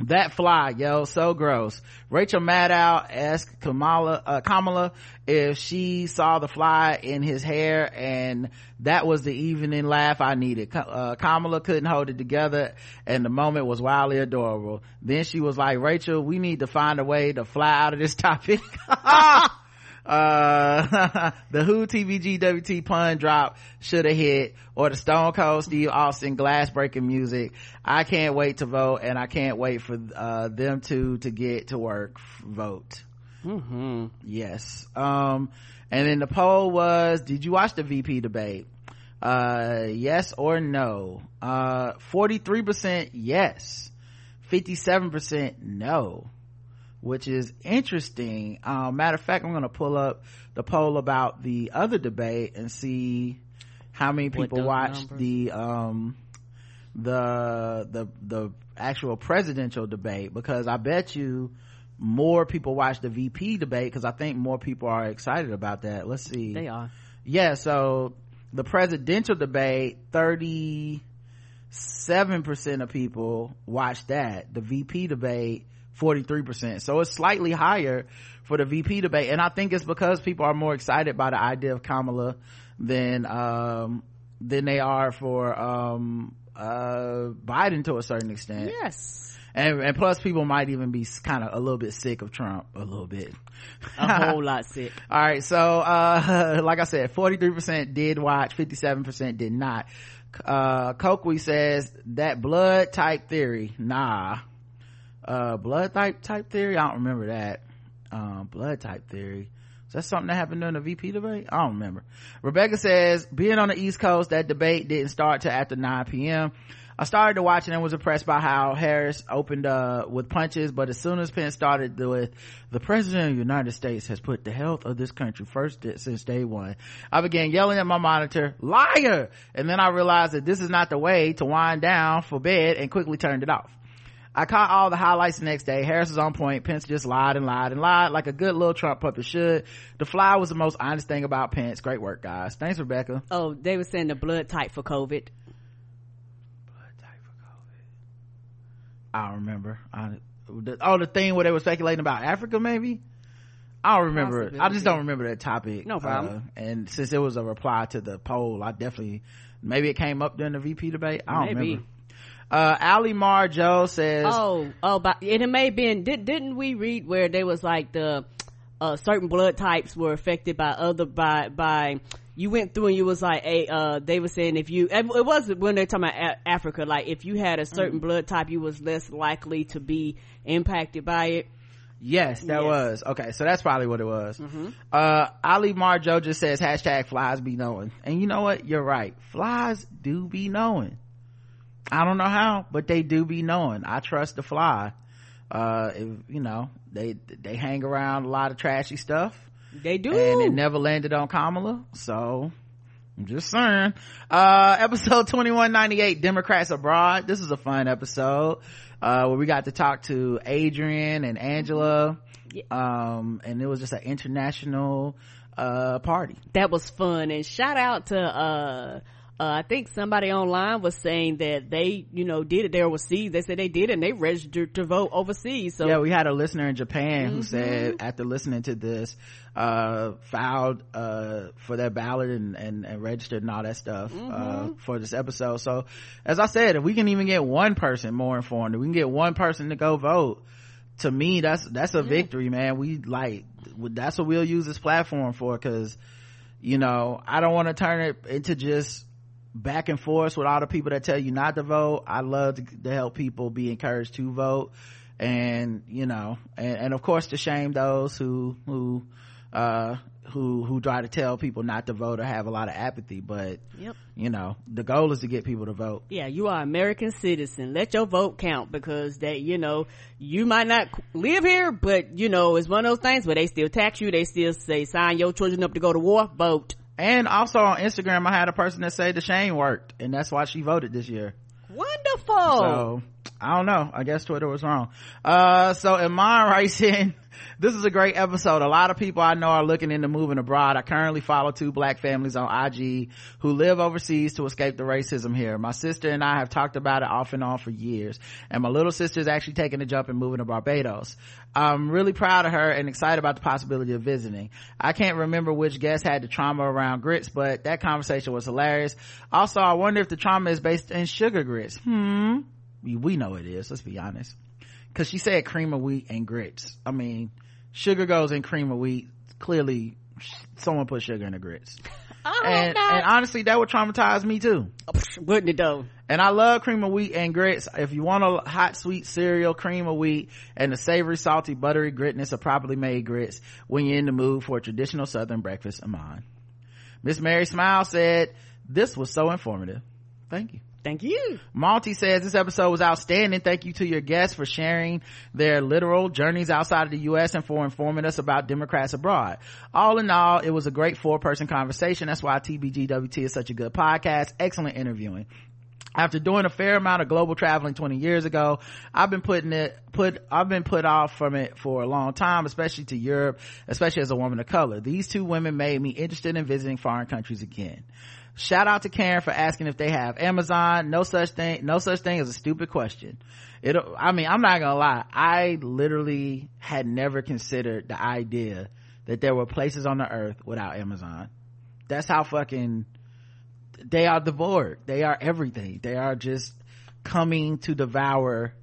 that fly, yo, so gross. Rachel Maddow asked Kamala, uh, Kamala if she saw the fly in his hair and that was the evening laugh I needed. Uh, Kamala couldn't hold it together and the moment was wildly adorable. Then she was like, Rachel, we need to find a way to fly out of this topic. uh the who TBGWT pun drop should have hit or the stone cold steve austin glass breaking music. I can't wait to vote and i can't wait for uh them two to get to work vote. Mm-hmm. yes. Um and then the poll was did you watch the vp debate? Uh yes or no? Uh 43% yes 57% no which is interesting um matter of fact i'm gonna pull up the poll about the other debate and see how many people watched numbers? the um the the the actual presidential debate because i bet you more people watch the vp debate because i think more people are excited about that let's see They are. yeah so the presidential debate 37% of people watched that the vp debate 43% so it's slightly higher for the vp debate. And i think it's because people are more excited by the idea of kamala than um than they are for um uh biden to a certain extent. Yes. and, and plus people might even be kind of a little bit sick of trump. A little bit. A whole lot sick. all right. So uh like i said 43% did watch 57% did not. Uh Coakley says that blood type theory nah uh blood type type theory? I don't remember that. Um blood type theory. Is that something that happened during the vp debate? I don't remember. Rebecca says being on the east coast that debate didn't start till after 9 p.m I started to watch it and was impressed by how Harris opened uh, with punches, but as soon as Pence started with the president of the United States has put the health of this country first since day one, I began yelling at my monitor, liar! And then I realized that this is not the way to wind down for bed and quickly turned it off. I caught all the highlights the next day. Harris was on point. Pence just lied and lied and lied like a good little Trump puppet should. The fly was the most honest thing about Pence. Great work, guys. Thanks, Rebecca. Oh, they were saying the blood type for COVID. Blood type for COVID. I don't remember. I, the, oh, the thing where they were speculating about Africa, maybe. I don't remember. it. I just don't remember that topic. No problem. Uh, and since it was a reply to the poll, I definitely maybe it came up during the VP debate. I don't Maybe. remember. Uh, Ali Mar Joe says, Oh, oh, but and it may have been. Did, didn't we read where there was like the uh, certain blood types were affected by other by by. You went through and you was like, hey, uh, they were saying if you, it was when they're talking about A- Africa, like if you had a certain Mm. blood type, you was less likely to be impacted by it. Yes, that Yes. was okay. So that's probably what it was. Uh, Ali Marjo just says hashtag flies be knowing, and you know what? You're right. Flies do be knowing. I don't know how, but they do be knowing. I trust the fly. Uh, if, you know, they they hang around a lot of trashy stuff, They do. and it never landed on Kamala. So I'm just saying. Uh, episode 2198, Democrats Abroad. This is a fun episode, uh, where we got to talk to Adrian and Angela. Yeah. Um, and it was just an international, uh, party. that was fun and shout out to uh I think somebody online was saying that they, you know, did it there overseas. They said they did it and they registered to vote overseas. So yeah, we had a listener in Japan Mm-hmm. who said after listening to this, uh, filed, uh, for their ballot and, and, and registered and all that stuff, Mm-hmm. uh, for this episode. So, as I said, if we can even get one person more informed, if we can get one person to go vote, to me, that's, that's a victory, man. We like, that's what we'll use this platform for, cause, you know, I don't want to turn it into just, back and forth with all the people that tell you not to vote. I love to, to help people be encouraged to vote. And, you know, and, and of course to shame those who, who, uh who who try to tell people not to vote or have a lot of apathy but Yep. you know the goal is to get people to vote Yeah, you are American citizen. Let your vote count because that, you know, you might not live here, but you know, it's one of those things where they still tax you. They still say sign your children up to go to war. Vote. And also on instagram i had a person that said the shane worked and that's why she voted this year Wonderful. So I don't know. I guess Twitter was wrong. Uh, so Iman writes in, this is a great episode. A lot of people I know are looking into moving abroad. I currently follow two black families on IG who live overseas to escape the racism here. My sister and I have talked about it off and on for years. And my little sister is actually taking the jump and moving to Barbados. I'm really proud of her and excited about the possibility of visiting. I can't remember which guest had the trauma around grits, but that conversation was hilarious. Also, I wonder if the trauma is based in sugar grits. Hmm. We, we know it is. Let's be honest. Cause she said cream of wheat and grits. I mean, sugar goes in cream of wheat. Clearly, someone put sugar in the grits. Oh, and, and honestly, that would traumatize me too. Oh, wouldn't it though? And I love cream of wheat and grits. If you want a hot sweet cereal, cream of wheat and the savory, salty, buttery gritness of properly made grits when you're in the mood for a traditional southern breakfast, Iman. Miss Mary Smile said, this was so informative. Thank you. Thank you. Malty says this episode was outstanding. Thank you to your guests for sharing their literal journeys outside of the U.S. and for informing us about Democrats abroad. All in all, it was a great four person conversation. That's why TBGWT is such a good podcast. Excellent interviewing. After doing a fair amount of global traveling 20 years ago, I've been putting it, put, I've been put off from it for a long time, especially to Europe, especially as a woman of color. These two women made me interested in visiting foreign countries again. Shout out to Karen for asking if they have Amazon. No such thing, no such thing as a stupid question. It, I mean, I'm not gonna lie. I literally had never considered the idea that there were places on the earth without Amazon. That's how fucking, they are devoured. They are everything. They are just coming to devour.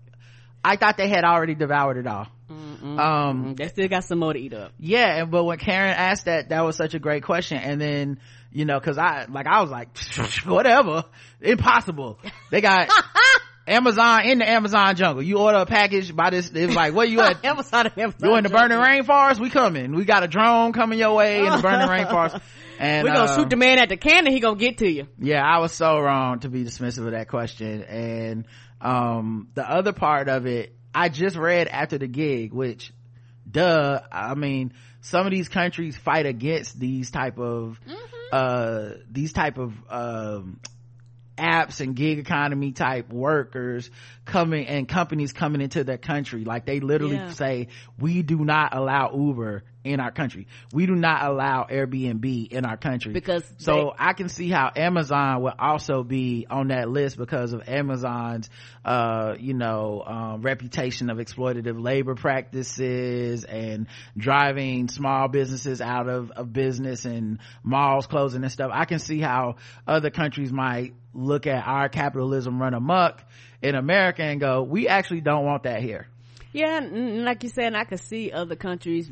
I thought they had already devoured it all. Um, They still got some more to eat up. yeah, but when Karen asked that, that was such a great question. And then, you know, cause I, like, I was like, whatever. Impossible. They got Amazon in the Amazon jungle. You order a package by this, it was like, where you at? Amazon, Amazon. You in the burning rainforest? We coming. We got a drone coming your way in the burning rainforest. And, We're gonna uh, shoot the man at the cannon. He gonna get to you. yeah i was so wrong to be dismissive of that question and um the other part of it i just read after the gig which duh i mean some of these countries fight against these type of uh these type of um apps and gig economy type workers coming and companies coming into their country like they literally Yeah. say we do not allow uber in our country we do not allow airbnb in our country Because so they- I can see how Amazon will also be on that list because of Amazon's, uh, you know, um, reputation of exploitative labor practices and driving small businesses out of, of business and malls closing and stuff. I can see how other countries might look at our capitalism run amok in America and go, we actually don't want that here. Yeah, like you said, I could see other countries,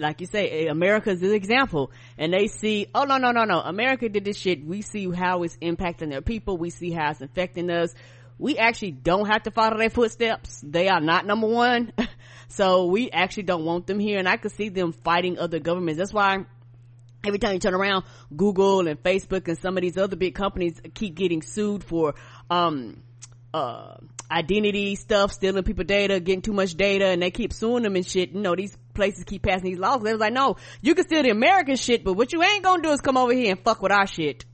like you say, America's the example, and they see, oh no, no, no, no, America did this shit. We see how it's impacting their people. We see how it's affecting us. We actually don't have to follow their footsteps. They are not number one, so we actually don't want them here. And I could see them fighting other governments. That's why every time you turn around, Google and Facebook and some of these other big companies keep getting sued for, um, uh, identity stuff, stealing people data, getting too much data, and they keep suing them and shit. You know, these places keep passing these laws. They was like, no, you can steal the American shit, but what you ain't gonna do is come over here and fuck with our shit.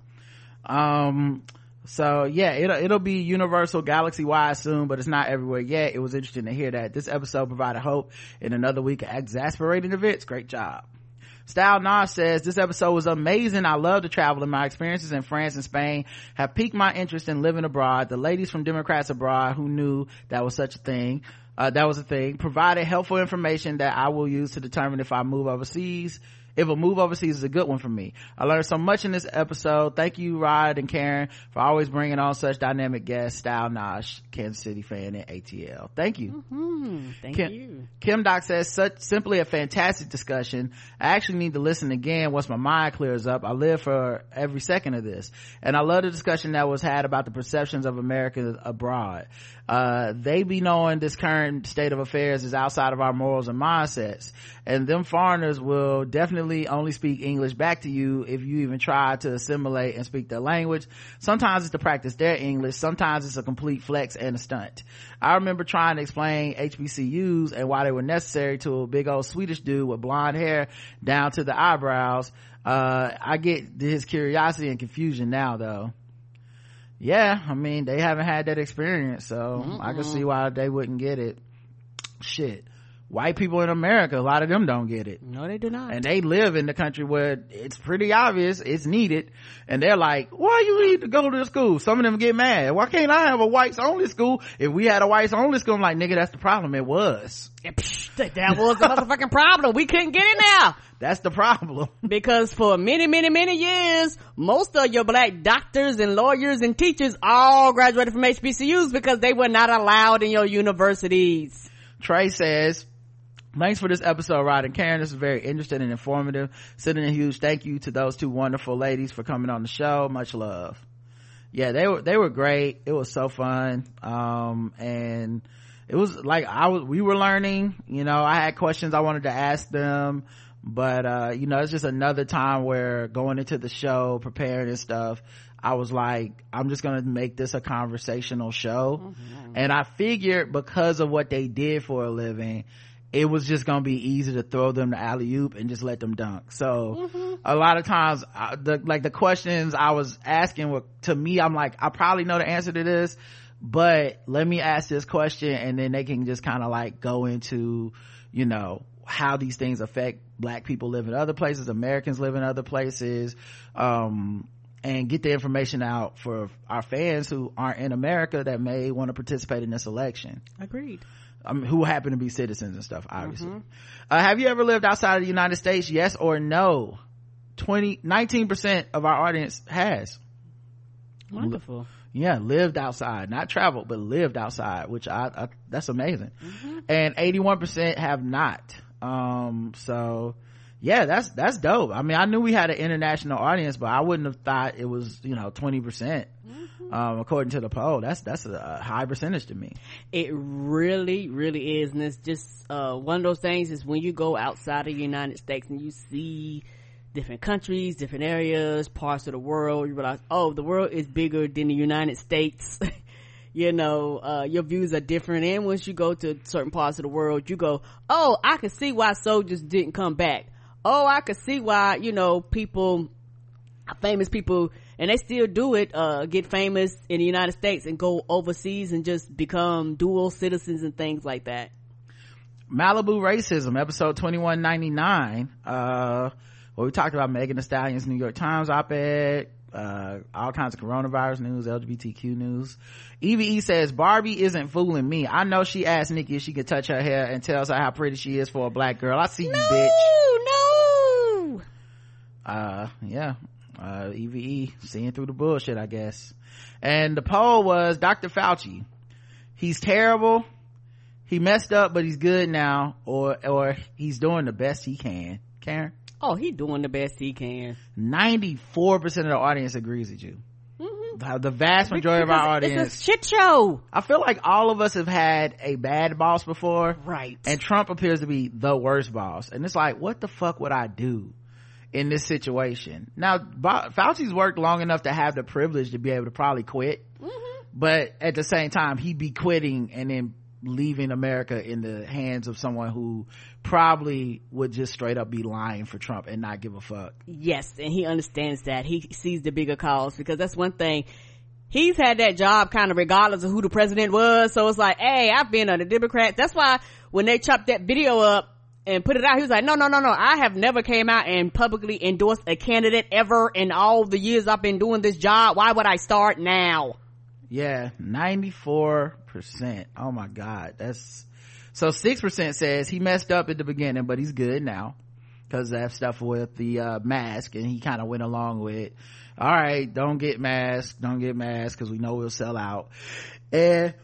um so yeah it'll it'll be universal galaxy wide soon but it's not everywhere yet it was interesting to hear that this episode provided hope in another week of exasperating events great job Style Nas says, this episode was amazing. I love to travel and my experiences in France and Spain have piqued my interest in living abroad. The ladies from Democrats Abroad who knew that was such a thing, uh, that was a thing, provided helpful information that I will use to determine if I move overseas if a move overseas is a good one for me. I learned so much in this episode. Thank you, Rod and Karen, for always bringing on such dynamic guests. Style Nosh, Kansas City fan and ATL. Thank you. Hmm, thank Kim, you. Kim Doc says, such simply a fantastic discussion. I actually need to listen again once my mind clears up. I live for every second of this. And I love the discussion that was had about the perceptions of Americans abroad. Uh, they be knowing this current state of affairs is outside of our morals and mindsets. And them foreigners will definitely only speak English back to you if you even try to assimilate and speak their language. Sometimes it's to practice their English. Sometimes it's a complete flex and a stunt. I remember trying to explain HBCUs and why they were necessary to a big old Swedish dude with blonde hair down to the eyebrows. Uh, I get his curiosity and confusion now though. Yeah, I mean, they haven't had that experience, so I can see why they wouldn't get it. Shit. White people in America, a lot of them don't get it No, they do not. and they live in the country where it's pretty obvious it's needed and they're like why you need to go to the school some of them get mad why can't i have a whites only school if we had a whites only school i'm like nigga that's the problem it was that- was the motherfucking problem. We couldn't get in there. that's the problem because for many, many, many years, most of your black doctors and lawyers and teachers all graduated from HBCUs because they were not allowed in your universities. trey says Thanks for this episode, Rod and Karen. This is very interesting and informative. Sending a huge thank you to those two wonderful ladies for coming on the show. Much love. Yeah, they were, they were great. It was so fun. Um, and it was like I was, we were learning, you know, I had questions I wanted to ask them, but, uh, you know, it's just another time where going into the show, preparing and stuff, I was like, I'm just gonna make this a conversational show. And I figured because of what they did for a living, it was just gonna be easy to throw them the alley oop and just let them dunk. So a lot of times, I, the like the questions I was asking were to me. I'm like, I probably know the answer to this, but let me ask this question, and then they can just kind of like go into, you know, how these things affect black people live in other places, Americans live in other places, um, and get the information out for our fans who aren't in America that may want to participate in this election Agreed. Um, who happen to be citizens and stuff obviously. Uh, have you ever lived outside of the united states? Yes or no? 20 19% of our audience has. Wonderful. yeah lived outside. Not traveled but lived outside which i, I that's amazing. And 81% have not. Um so yeah that's that's dope i mean i knew we had an international audience but i wouldn't have thought it was you know 20% um according to the poll that's that's a, a high percentage to me It really, really is. And it's just, uh, one of those things is when you go outside of the United States and you see different countries, different areas, parts of the world, you realize, oh, the world is bigger than the United States. you know, uh, your views are different. And once you go to certain parts of the world, you go, oh, I can see why soldiers didn't come back. Oh, I can see why, you know, people, famous people, and they still do it, uh, get famous in the United States and go overseas and just become dual citizens and things like that. Malibu racism, episode 2199, uh, where we talked about Megan Thee Stallion's New York Times op-ed, uh, all kinds of coronavirus news, LGBTQ news. EVE says, Barbie isn't fooling me. I know she asked Nikki if she could touch her hair and tells her how pretty she is for a black girl. I see you, bitch. no! Uh, yeah. Uh, EVE, seeing through the bullshit, I guess. And the poll was Dr. Fauci. He's terrible. He messed up, but he's good now, or, or he's doing the best he can. Karen? Oh, he doing the best he can. 94% of the audience agrees with you. The- The vast majority of our Because audience. It's a shit show. I feel like all of us have had a bad boss before. Right. And Trump appears to be the worst boss. And it's like, what the fuck would I do in this situation? Now, Fauci's worked long enough to have the privilege to be able to probably quit. Mm-hmm. But at the same time, he'd be quitting and then leaving America in the hands of someone who probably would just straight up be lying for Trump and not give a fuck. yes, and he understands that. He sees the bigger cause because that's one thing. He's had that job kind of regardless of who the president was. So it's like, hey, I've been on the Democrats. That's why when they chopped that video up and put it out, he was like, no, no, no, no. I have never came out and publicly endorsed a candidate ever in all the years I've been doing this job. Why would I start now? Yeah, 94%. Oh my God. That's, so 6% says he messed up at the beginning, but he's good now. because that stuff with the uh, mask and he kind of went along with all right don't get masked don't get masked because we know we'll sell out and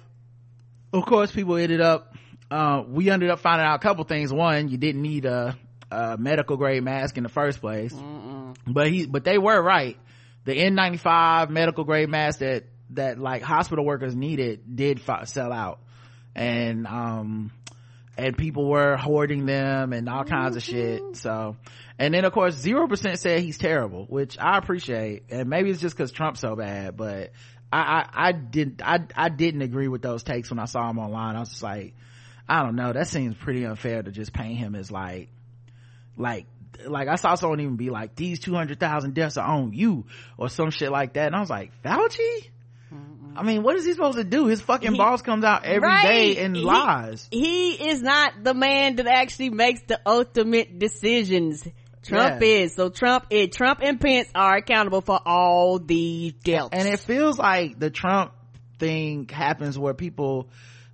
of course people ended up uh, we ended up finding out a couple things. One you didn't need a, a medical grade mask in the first place. Mm-mm. but he but they were right. The n95 medical grade mask that that like hospital workers needed did sell out. And um and people were hoarding them and all kinds of shit so. And then of course zero percent said he's terrible which i appreciate. And maybe it's just because trump's so bad but I, I i didn't i i didn't agree with those takes when i saw him online. I was just like i don't know that seems pretty unfair to just paint him as like like like I saw someone even be like, these 200,000 deaths are on you or some shit like that. And I was like, Fauci? I mean, what is he supposed to do? His fucking He- boss comes out every day Right. and He- lies. He is not the man that actually makes the ultimate decisions. Trump Yeah. is. So Trump is, Trump and Pence are accountable for all these deaths. And it feels like the Trump thing happens where people,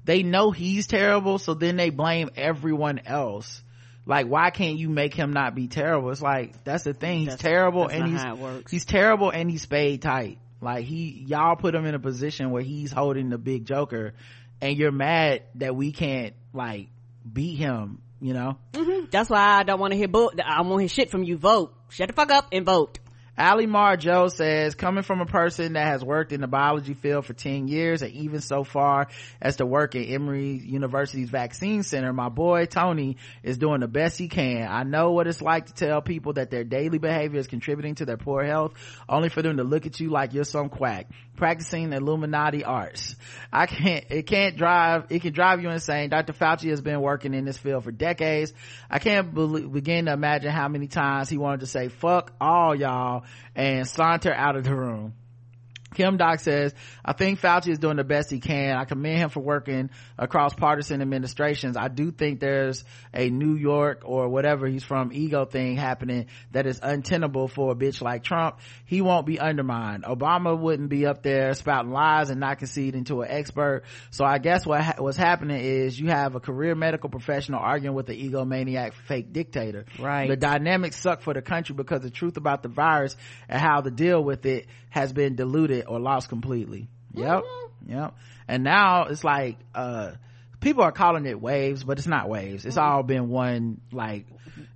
they know he's terrible, so then they blame everyone else. Like, why can't you make him not be terrible? It's like, that's the thing. He's That's- terrible that's and he's, works. he's terrible and he's spayed tight. Like he, y'all put him in a position where he's holding the big joker and you're mad that we can't like beat him, you know? Mm-hmm. That's why I don't want to hear bo- I want to hear shit from you. Vote. Shut the fuck up and vote. Ali Mar Joe says, coming from a person that has worked in the biology field for 10 years and even so far as to work at Emory University's vaccine center, my boy Tony is doing the best he can. I know what it's like to tell people that their daily behavior is contributing to their poor health, only for them to look at you like you're some quack, practicing Illuminati arts. I can't, it can't drive, it can drive you insane. Dr. Fauci has been working in this field for decades. I can't believe, begin to imagine how many times he wanted to say, fuck all y'all and saunter out of the room. Kim Doc says, I think Fauci is doing the best he can. I commend him for working across partisan administrations. I do think there's a New York or whatever he's from ego thing happening that is untenable for a bitch like Trump. He won't be undermined. Obama wouldn't be up there spouting lies and not conceding to an expert. So I guess what ha- what's happening is you have a career medical professional arguing with an egomaniac fake dictator. Right. The dynamics suck for the country because the truth about the virus and how to deal with it has been diluted or lost completely. Yep. Yep. And now it's like, uh, people are calling it waves, but it's not waves. It's all been one, like,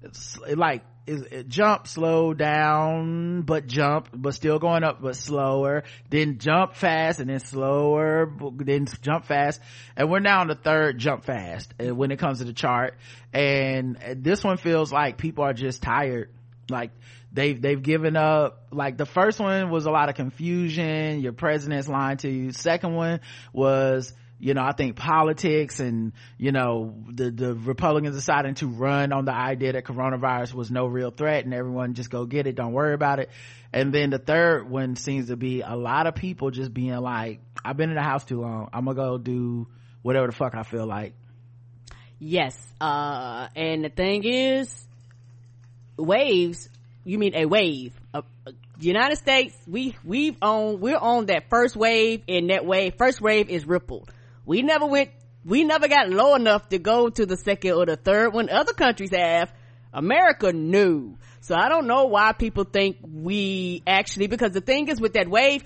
it's like, is it jump, slow down, but jump, but still going up, but slower, then jump fast and then slower, then jump fast. And we're now on the third jump fast uh, when it comes to the chart. And this one feels like people are just tired. Like they've, they've given up. Like the first one was a lot of confusion. Your president's lying to you. Second one was, you know, I think politics and, you know, the, the Republicans deciding to run on the idea that coronavirus was no real threat and everyone just go get it. Don't worry about it. And then the third one seems to be a lot of people just being like, I've been in the house too long. I'm gonna go do whatever the fuck I feel like. Yes. Uh, and the thing is, waves, you mean a wave. Uh, United States, we, we've on, we're on that first wave and that wave, first wave is ripple. We never went, we never got low enough to go to the second or the third when other countries have. America knew. So I don't know why people think we actually, because the thing is with that wave,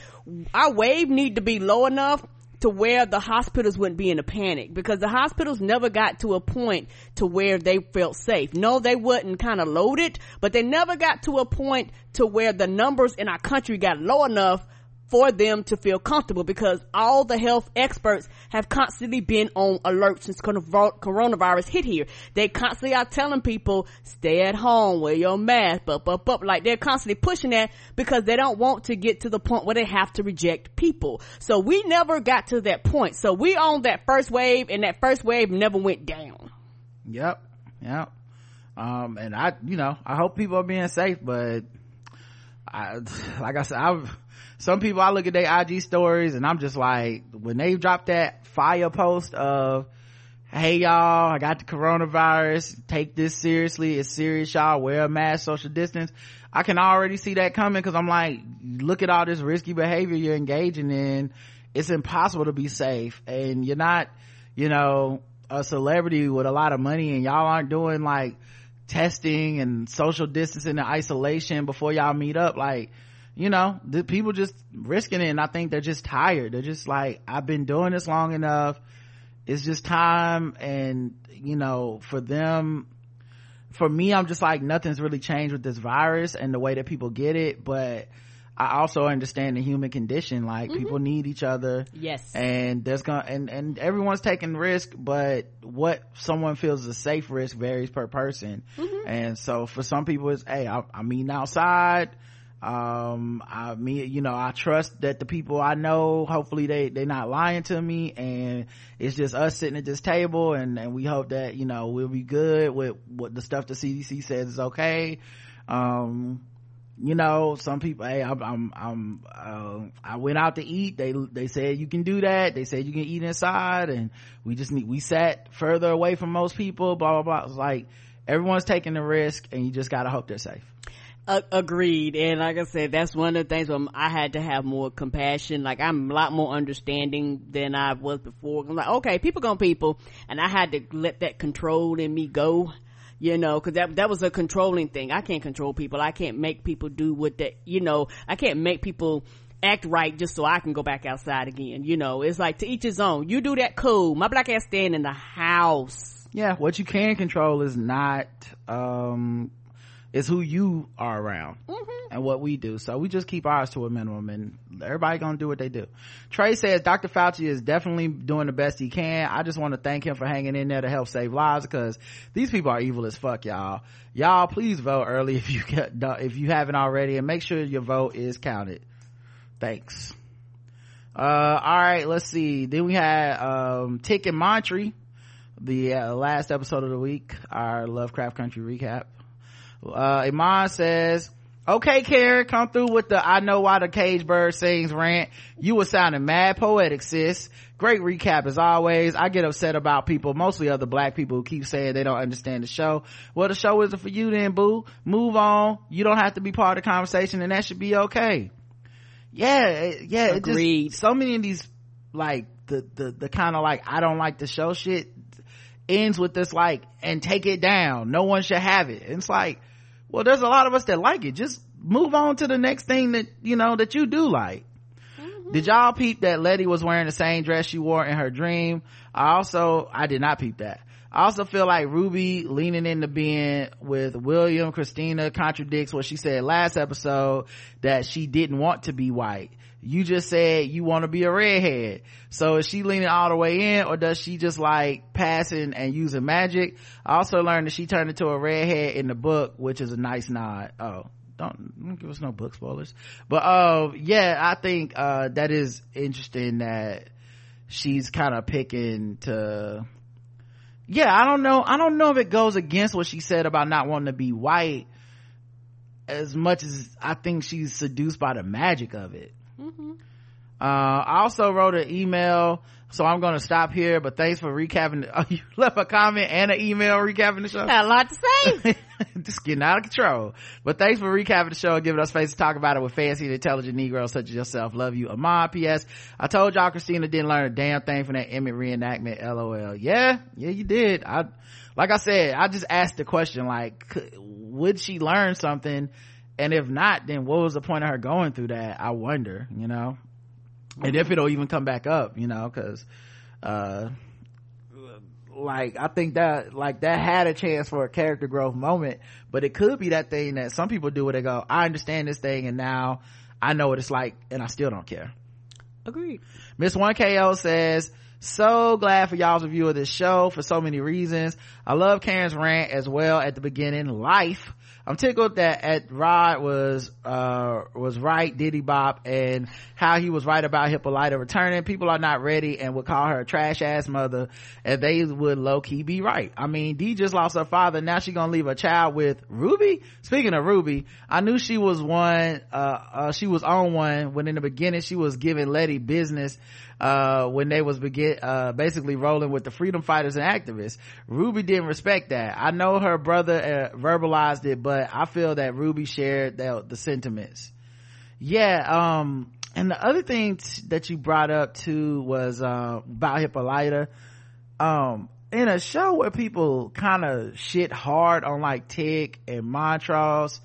our wave need to be low enough to where the hospitals wouldn't be in a panic because the hospitals never got to a point to where they felt safe. No, they wouldn't kind of loaded, but they never got to a point to where the numbers in our country got low enough for them to feel comfortable because all the health experts have constantly been on alert since coronavirus hit here. They constantly are telling people, stay at home, wear your mask, up, up, up. Like they're constantly pushing that because they don't want to get to the point where they have to reject people. So we never got to that point. So we on that first wave and that first wave never went down. Yep. Yep. Um, and I, you know, I hope people are being safe, but I, like I said, I've, some people I look at their IG stories and I'm just like, when they drop that fire post of, hey y'all, I got the coronavirus, take this seriously, it's serious y'all, wear a mask, social distance. I can already see that coming cause I'm like, look at all this risky behavior you're engaging in. It's impossible to be safe and you're not, you know, a celebrity with a lot of money and y'all aren't doing like testing and social distancing and isolation before y'all meet up like you know the people just risking it and i think they're just tired. They're just like i've been doing this long enough. It's just time and you know for them for me i'm just like nothing's really changed with this virus and the way that people get it. But i also understand the human condition. Like mm-hmm. people need each other. Yes. and there's gonna and and everyone's taking risk but what someone feels is a safe risk varies per person. Mm-hmm. And so for some people it's hey I, i'm eating outside um i mean you know i trust that the people i know hopefully they they're not lying to me and it's just us sitting at this table and and we hope that you know we'll be good with what the stuff the cdc says is okay. Um you know some people hey i'm i'm, I'm uh, i went out to eat. They they said you can do that. They said you can eat inside and we just need we sat further away from most people blah blah blah. It's like everyone's taking the risk and you just gotta hope they're safe A- agreed. And like I said, that's one of the things where I had to have more compassion. Like I'm a lot more understanding than I was before. I'm like, okay, people gonna people. And I had to let that control in me go. You know, cause that, that was a controlling thing. I can't control people. I can't make people do what they, you know, I can't make people act right just so I can go back outside again. You know, it's like to each his own. You do that, cool. My black ass stand in the house. yeah what you can control is not um is who you are around and what we do. So we just keep ours to a minimum and everybody gonna do what they do. Trey says dr fauci is definitely doing the best he can. I just want to thank him for hanging in there to help save lives because these people are evil as fuck y'all. Y'all please vote early if you get if you haven't already and make sure your vote is counted. Thanks. Uh all right let's see. Then we had um Tic and montre the uh, last episode of the week, our Lovecraft Country recap. Uh, Iman says, okay, Karen, come through with the I know why the cage bird sings rant. You were sounding mad poetic, sis. Great recap as always. I get upset about people, mostly other black people who keep saying they don't understand the show. Well, the show isn't for you then, boo. Move on. You don't have to be part of the conversation and that should be okay. Yeah, it- yeah, it Agreed. just, so many of these, like, the, the, the kind of like, I don't like the show shit ends with this like and take it down. No one should have it. And it's like well there's a lot of us that like it. Just move on to the next thing that you know that you do like. Mm-hmm. Did y'all peep that Leti was wearing the same dress she wore in her dream? I also i did not peep that. I also feel like ruby leaning into being with william. Christina contradicts what she said last episode that she didn't want to be white you just said you want to be a redhead. So is she leaning all the way in or does she just like passing and using magic? I also learned that she turned into a redhead in the book which is a nice nod. Oh don't, don't give us no book spoilers. But uh yeah i think uh that is interesting that she's kind of picking to yeah i don't know i don't know if it goes against what she said about not wanting to be white as much as i think she's seduced by the magic of it uh, I also wrote an email, so I'm gonna stop here, but thanks for recapping. Oh, you left a comment and an email recapping the show? Got a lot to say. Just getting out of control. But thanks for recapping the show and giving us space to talk about it with fancy and intelligent Negroes such as yourself. Love you. Iman, P.S. I told y'all Christina didn't learn a damn thing from that Emmett reenactment. LOL. Yeah, yeah, you did. I, like I said, I just asked the question, like, could, would she learn something? And if not, then what was the point of her going through that? I wonder, you know? And if it'll even come back up, you know, cause, uh, like I think that like that had a chance for a character growth moment, but it could be that thing that some people do where they go, I understand this thing and now I know what it's like and I still don't care. Agreed. Miss 1KO says, so glad for y'all's review of this show for so many reasons. I love Karen's rant as well at the beginning. Life. I'm tickled that at Rod was, uh, was right, Diddy Bop, and how he was right about Hippolyta returning. People are not ready and would call her a trash ass mother, and they would low key be right. I mean, Dee just lost her father, now she gonna leave a child with Ruby? Speaking of Ruby, I knew she was one, uh, uh, she was on one when in the beginning she was giving Leti business, uh, when they was begin, uh, basically rolling with the freedom fighters and activists. Ruby didn't respect that. I know her brother uh, verbalized it, but I feel that Ruby shared the, the sentiments. Yeah, um, and the other thing t- that you brought up too was, uh, about Hippolyta. Um, in a show where people kind of shit hard on like Tic and Montrose,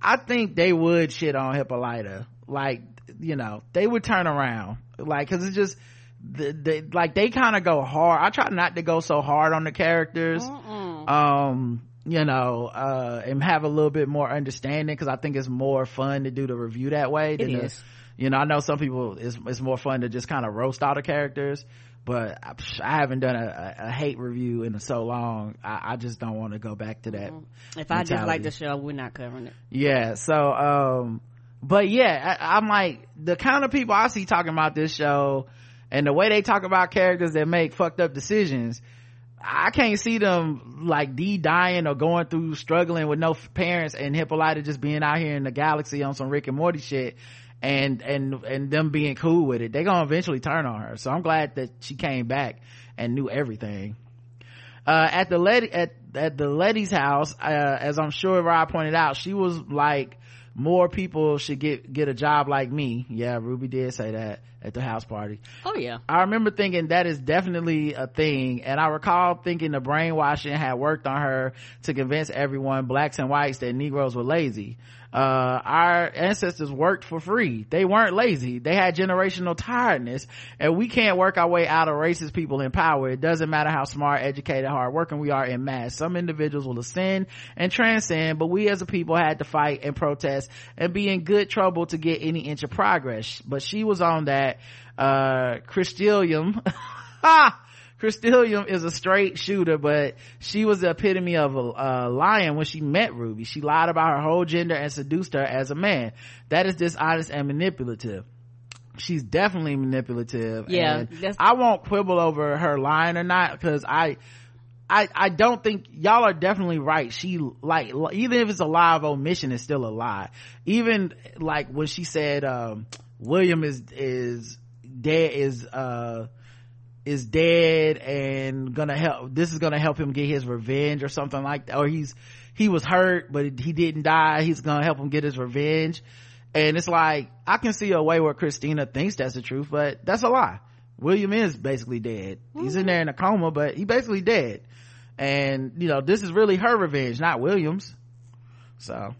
I think they would shit on Hippolyta. Like, you know, they would turn around. Like, cause it's just, the, the, like they kind of go hard. I try not to go so hard on the characters. Um, you know, uh, and have a little bit more understanding because I think it's more fun to do the review that way. It than to- is. you know, I know some people it's, it's more fun to just kind of roast all the characters, but I, I haven't done a, a, hate review in so long. I, I just don't want to go back to that. If I just like the show, we're not covering it. Yeah. So, um, but yeah, I, I'm like the kind of people I see talking about this show and the way they talk about characters that make fucked up decisions. I can't see them like Dee dying or going through struggling with no parents and Hippolyta just being out here in the galaxy on some Rick and Morty shit and, and, and them being cool with it. They're gonna eventually turn on her. So I'm glad that she came back and knew everything uh, at the Leti, at, at the Leti's house, uh, as I'm sure Rob pointed out, she was like, more people should get, get a job like me. Yeah, Ruby did say that at the house party. Oh yeah. I remember thinking that is definitely a thing. And I recall thinking the brainwashing had worked on her to convince everyone, blacks and whites, that Negroes were lazy. Uh, our ancestors worked for free. They weren't lazy. They had generational tiredness and we can't work our way out of racist people in power. It doesn't matter how smart, educated, hardworking we are in mass. Some individuals will ascend and transcend, but we as a people had to fight and protest and be in good trouble to get any inch of progress. But she was on that, uh, Christilium. ha! Christilium is a straight shooter, but she was the epitome of a, a lion when she met Ruby. She lied about her whole gender and seduced her as a man. That is dishonest and manipulative. She's definitely manipulative. Yeah, and I won't quibble over her lying or not because I, I, I don't think y'all are definitely right. She like even if it's a lie of omission, it's still a lie. Even like when she said um, William is is dead is uh is dead and gonna help this is gonna help him get his revenge or something like that. Or he's he was hurt but he didn't die. He's gonna help him get his revenge. And it's like i can see a way where christina thinks that's the truth but that's a lie. William is basically dead. He's in there in a coma but he basically dead. And you know this is really her revenge not william's. So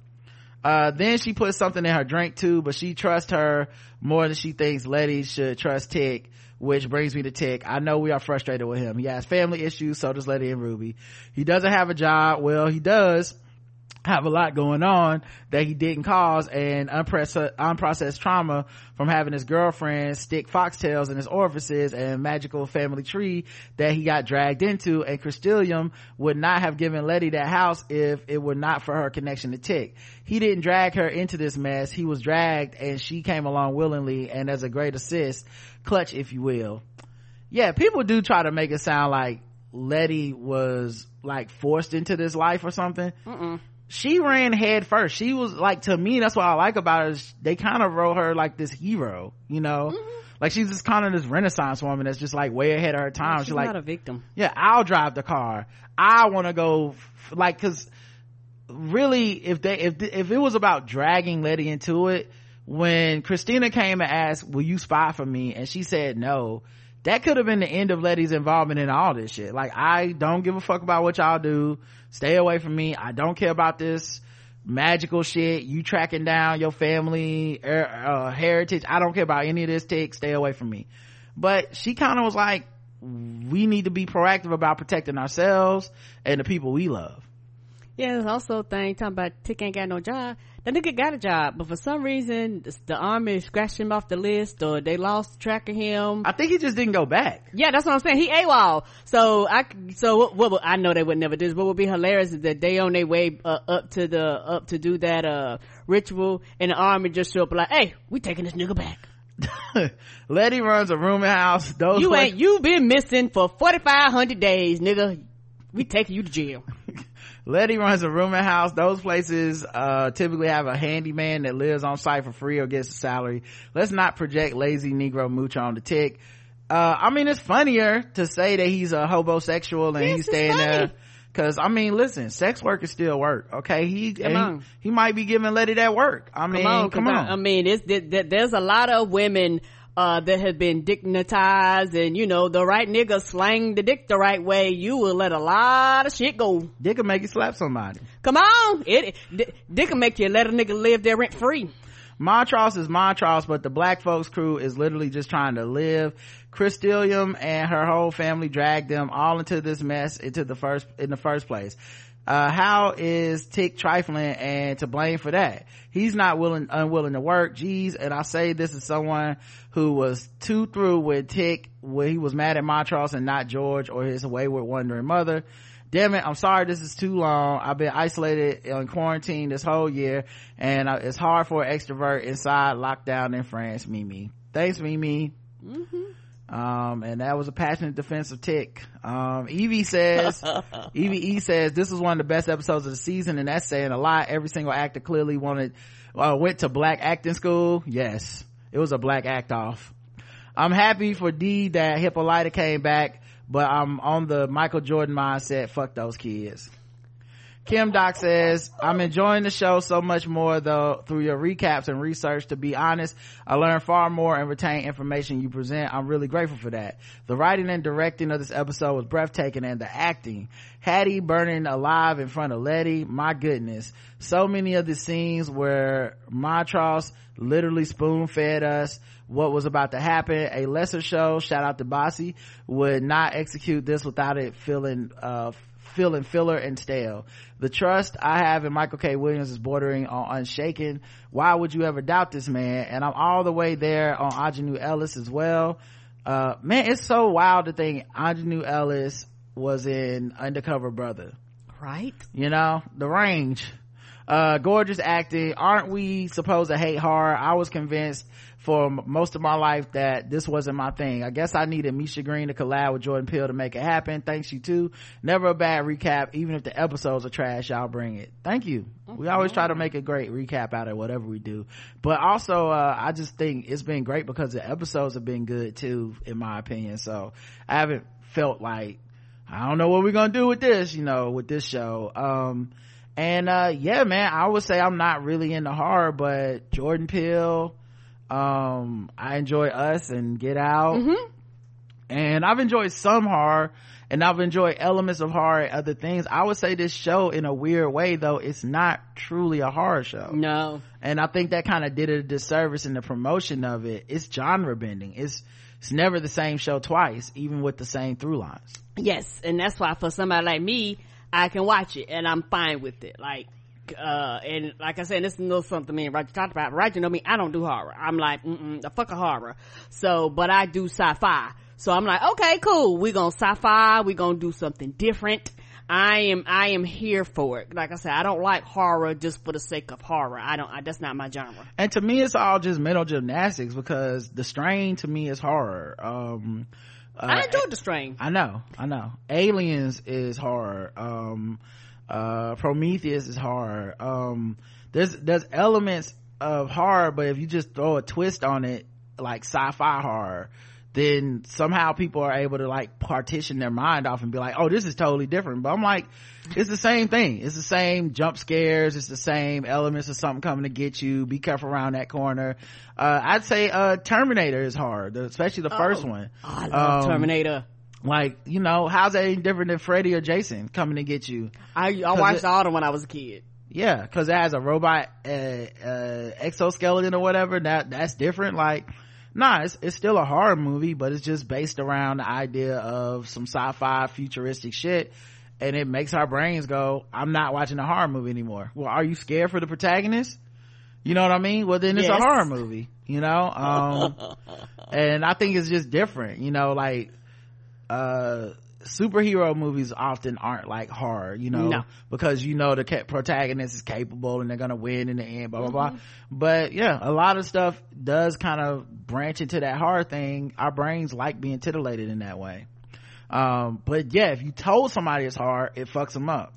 uh, then she puts something in her drink too, but she trusts her more than she thinks Leti should trust Tic, which brings me to Tic. I know we are frustrated with him. He has family issues, so does Leti and Ruby. He doesn't have a job. Well, he does have a lot going on that he didn't cause and unprocessed, trauma from having his girlfriend stick foxtails in his orifices and magical family tree that he got dragged into and Christilium would not have given Leti that house if it were not for her connection to Tic. He didn't drag her into this mess. He was dragged and she came along willingly and as a great assist, clutch if you will. Yeah, people do try to make it sound like Leti was like forced into this life or something she ran head first. She was like, to me, that's what I like about her. Is they kind of wrote her like this hero, you know? Mm-hmm. Like she's just kind of this renaissance woman that's just like way ahead of her time. She's She's like, not a victim. yeah, I'll drive the car. I want to go, f- like, cause really, if they, if, if it was about dragging Leti into it, when Christina came and asked, will you spy for me? And she said no, that could have been the end of Leti's involvement in all this shit. Like, I don't give a fuck about what y'all do. Stay away from me. I don't care about this magical shit. You tracking down your family, er, uh, heritage. I don't care about any of this tic. Stay away from me. But she kind of was like, we need to be proactive about protecting ourselves and the people we love. Yeah, there's also a thing talking about Tic ain't got no job. That nigga got a job, but for some reason the, army scratched him off the list, or they lost track of him. I think he just didn't go back. Yeah, that's what I'm saying. He AWOL. So I, so what, what, I know they would never do this. What would be hilarious is that they on their way uh, up to the, up to do that, uh, ritual and the army just show up like, hey, we taking this nigga back. Leti runs a rooming house. Those You ain't, you been missing for 4,500 days, nigga. We taking you to jail. Leti runs a rooming house. Those places, uh, typically have a handyman that lives on site for free or gets a salary. Let's not project lazy Negro mooch on the tic. Uh, I mean, it's funnier to say that he's a hobosexual and Yes, he's staying there. Cause I mean, listen, sex work is still work. Okay. He, he, he might be giving Leti that work. I mean, Come on, come on. I, I mean, it's, th- th- there's a lot of women uh, that has been dignitized and, you know, the right nigga slang the dick the right way, you will let a lot of shit go. Dick can make you slap somebody. Come on. It, it dick can make you let a nigga live there rent free. Montrose is Montrose, but the black folks crew is literally just trying to live. Christillium and her whole family dragged them all into this mess into the first, in the first place. Uh, how is Tic trifling and to blame for that? He's not willing, unwilling to work. Geez. And I say this is someone who was too through with Tic when he was mad at Montrose and not George or his wayward wandering mother. Damn it. I'm sorry. This is too long. I've been isolated in quarantine this whole year and it's hard for an extrovert inside lockdown in France. Mimi. Thanks, Mimi. Um, and that was a passionate defense of Tic. Um, Evie says, Evie E says, this was one of the best episodes of the season, and that's saying a lot. Every single actor clearly wanted, uh, went to black acting school. Yes. It was a black act off. I'm happy for Dee that Hippolyta came back, but I'm on the Michael Jordan mindset. Fuck those kids. Kim Doc says, I'm enjoying the show so much more though through your recaps and research. To be honest, I learn far more and retain information you present. I'm really grateful for that. The writing and directing of this episode was breathtaking and the acting. Hattie burning alive in front of Leti, my goodness. So many of the scenes where Montrose literally spoon fed us what was about to happen. A lesser show, shout out to Bossy, would not execute this without it feeling, uh, feeling filler and stale. The trust I have in Michael K. Williams is bordering on unshaken. Why would you ever doubt this man? And I'm all the way there on Aunjanue Ellis as well. Uh, man, it's so wild to think Aunjanue Ellis was in Undercover Brother. Right? You know, the range. Uh, gorgeous acting. Aren't we supposed to hate horror? I was convinced for m- most of my life that this wasn't my thing. I guess I needed Misha Green to collab with Jordan Peele to make it happen. Thanks you too. Never a bad recap. Even if the episodes are trash, y'all bring it. Thank you. We always try to make a great recap out of whatever we do. But also, uh, I just think it's been great because the episodes have been good too, in my opinion. So I haven't felt like, I don't know what we're gonna do with this, you know, with this show. Um, and, uh, yeah, man, I would say I'm not really into horror, but Jordan Peele, um, I enjoy Us and Get Out. And I've enjoyed some horror and I've enjoyed elements of horror and other things. I would say this show in a weird way though, it's not truly a horror show No. and I think that kind of did a disservice in the promotion of it. It's genre bending. It's it's never the same show twice, even with the same through lines. Yes, and that's why for somebody like me, I can watch it and I'm fine with it. Like, uh, and like I said, this is no something me and Roger talked about. Roger know me, I don't do horror. I'm like, mm-mm, the fuck a horror. So, but I do sci-fi. So I'm like, okay, cool. We're gonna sci-fi. We're gonna do something different. I am, I am here for it. Like I said, I don't like horror just for the sake of horror. I don't, I, that's not my genre. And to me, it's all just mental gymnastics because the strain to me is horror. Um, uh, I enjoyed the strain. I know, I know. Aliens is hard. Um, uh, Prometheus is hard. Um, there's, there's elements of horror, but if you just throw a twist on it, like sci-fi horror, then somehow people are able to like partition their mind off and be like, oh, this is totally different. But I'm like, it's the same thing. It's the same jump scares. It's the same elements of something coming to get you. Be careful around that corner. Uh, I'd say, uh, Terminator is hard, especially the first one. Oh, I love Um, Terminator. Like, you know, how's that any different than Freddy or Jason coming to get you? I, I watched it- all of them when I was a kid. Yeah, because it has a robot uh, uh, exoskeleton or whatever. That that's different. Like, nah, it's it's still a horror movie, but it's just based around the idea of some sci-fi futuristic shit, and it makes our brains go, "I'm not watching a horror movie anymore." Well, are you scared for the protagonist? You know what I mean? Well, then it's a horror movie. You know, um, and I think it's just different. You know, like uh superhero movies often aren't like horror you know No. because you know the ca- protagonist is capable and they're gonna win in the end blah blah blah Mm-hmm. but yeah a lot of stuff does kind of branch into that horror thing our brains like being titillated in that way um but yeah if you told somebody it's hard it fucks them up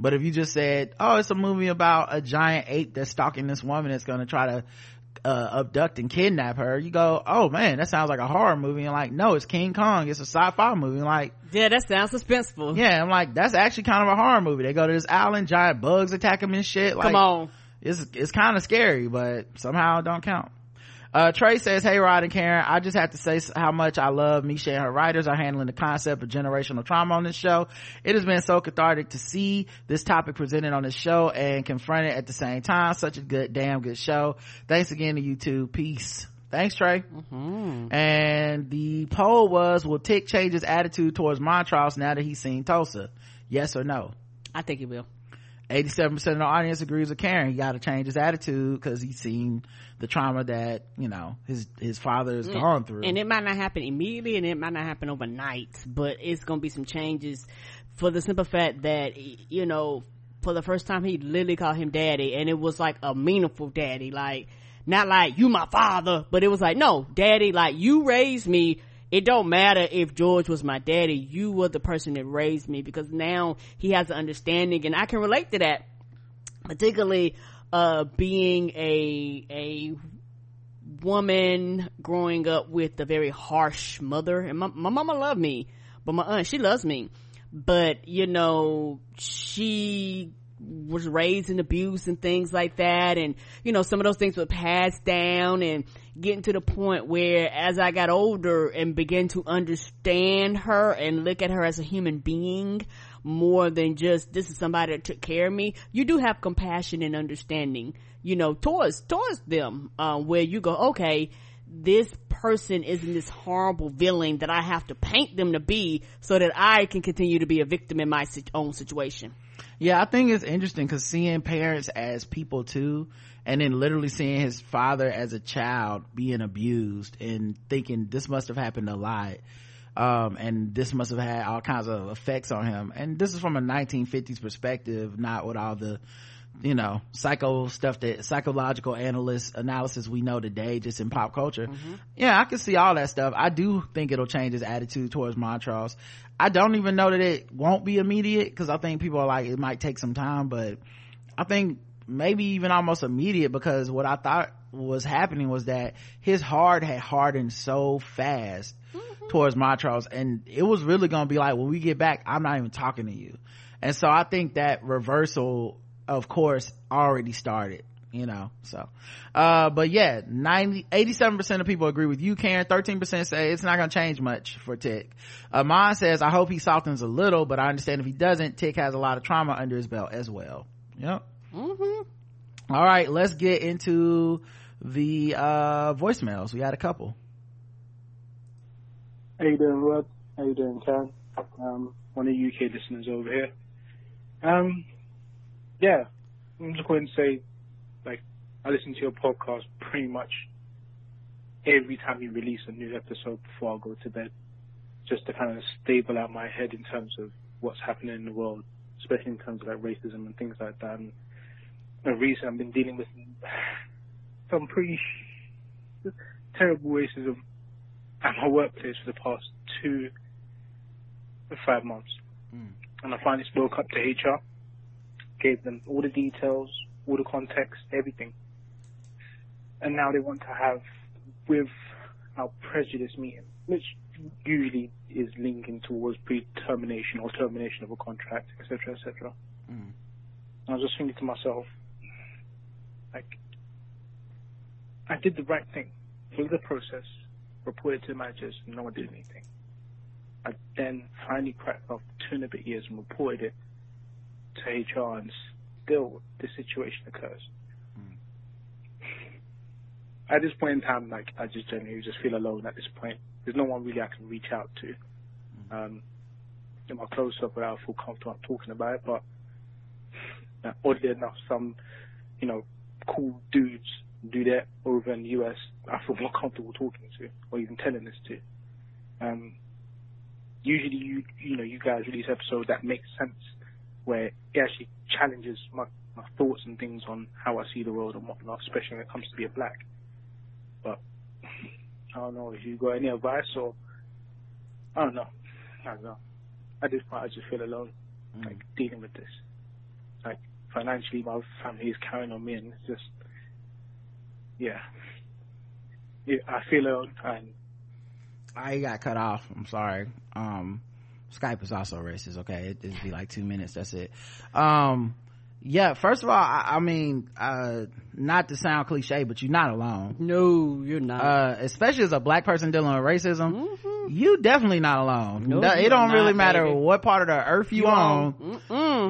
but if you just said oh it's a movie about a giant ape that's stalking this woman that's gonna try to uh, abduct and kidnap her you go oh man that sounds like a horror movie and like no it's king kong it's a sci-fi movie and like Yeah, that sounds suspenseful. yeah i'm like that's actually kind of a horror movie they go to this island giant bugs attack them and shit like Come on. it's it's kind of scary but somehow it don't count Uh, Trey says, Hey Rod and Karen, I just have to say how much I love Misha and her writers are handling the concept of generational trauma on this show. It has been so cathartic to see this topic presented on this show and confronted at the same time. Such a good, damn good show. Thanks again to you two. Peace. Thanks, Trey. Mm-hmm. And the poll was, will Tic change his attitude towards Montrose now that he's seen Tulsa? Yes or no? I think he will. 87% of the audience agrees with Karen. He got to change his attitude because he's seen the trauma that, you know, his, his father has mm. gone through. And it might not happen immediately and it might not happen overnight, but it's going to be some changes for the simple fact that, you know, for the first time he literally called him daddy and it was like a meaningful daddy. Like, not like you my father, but it was like, no, daddy, like you raised me. It don't matter if George was my daddy. You were the person that raised me because now he has an understanding and I can relate to that. Particularly, uh, being a, a woman growing up with a very harsh mother and my, my mama loved me, but my aunt, she loves me. But, you know, she was raised in abuse and things like that and you know some of those things were passed down and getting to the point where as i got older and began to understand her and look at her as a human being more than just this is somebody that took care of me you do have compassion and understanding you know towards towards them uh, where you go okay this person isn't this horrible villain that i have to paint them to be so that i can continue to be a victim in my own situation. Yeah i think it's interesting because seeing parents as people too and then literally seeing his father as a child being abused and thinking this must have happened a lot. Um, and this must have had all kinds of effects on him. And this is from a 1950s perspective not with all the you know psycho stuff that psychological analysts analysis we know today just in pop culture. Mm-hmm. yeah i can see all that stuff. I do think it'll change his attitude towards montrose i don't even know that it won't be immediate because i think people are like it might take some time but i think maybe even almost immediate because what i thought was happening was that his heart had hardened so fast mm-hmm. towards montrose and it was really gonna be like when we get back i'm not even talking to you. And so i think that reversal of course already started you know so. Uh but yeah 90 87 percent of people agree with you karen. 13 percent say it's not gonna change much for tic. Uh mine says i hope he softens a little but i understand if he doesn't tick has a lot of trauma under his belt as well. Yep mm-hmm. all right let's get into the uh voicemails. We got a couple. How you doing rod? How you doing karen? Um one of the uk listeners over here. Um yeah, I'm just going to say, like, I listen to your podcast pretty much every time you release a new episode before I go to bed, just to kind of stable out my head in terms of what's happening in the world, especially in terms of like racism and things like that. And the reason I've been dealing with some pretty terrible racism at my workplace for the past two or five months. Mm. And I finally spoke up to HR gave them all the details, all the context, everything. And now they want to have with our prejudice meeting, which usually is linking towards pre-termination or termination of a contract, etc., etc. Mm. I was just thinking to myself, like, I did the right thing, through the process, reported to the managers, and no one did anything. I then finally cracked off two and a bit years and reported it to HR and still the situation occurs. Mm. At this point in time, like I just genuinely just feel alone at this point. There's no one really I can reach out to. Mm. Um, in my close up where I feel comfortable talking about it, but uh, oddly enough, some, you know, cool dudes do that over in the US. I feel more comfortable talking to or even telling this to. Um, usually you, you know, you guys release episodes that make sense where it actually challenges my, my thoughts and things on how I see the world and whatnot, especially when it comes to being black. But I don't know if you got any advice or I don't know. I don't know. At this point, I just feel alone, mm. like dealing with this. Like financially, my family is carrying on me, and it's just, yeah, yeah I feel alone and. I got cut off. I'm sorry. Um, Skype is also racist. Okay. It, it'd be like two minutes. That's it. Um, yeah first of all i, I mean uh not to sound cliche but you're not alone No, you're not. uh especially as a black person dealing with racism you definitely not alone Mm-hmm. No, No, it don't are really matter baby. what part of the earth you, You on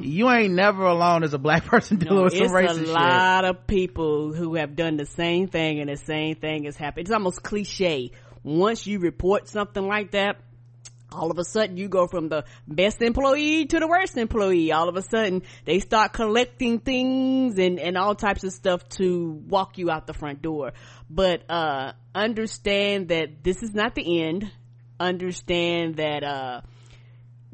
Mm-mm. you ain't never alone as a black person dealing No, with some it's racist a shit lot of people who have done the same thing and the same thing has happened. It's almost cliche. Once you report something like that, all of a sudden you go from the best employee to the worst employee. All of a sudden they start collecting things and, and all types of stuff to walk you out the front door. But, uh, understand that this is not the end. Understand that, uh,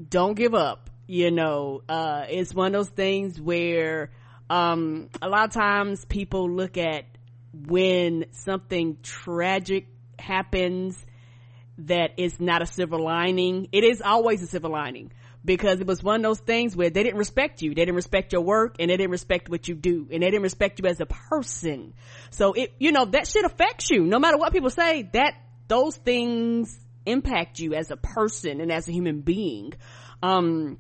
don't give up you know uh it's one of those things where um a lot of times people look at when something tragic happens that it's not a silver lining. It is always a silver lining because it was one of those things where they didn't respect you. They didn't respect your work and they didn't respect what you do and they didn't respect you as a person. So it you know that shit affects you. No matter what people say that those things impact you as a person and as a human being. Um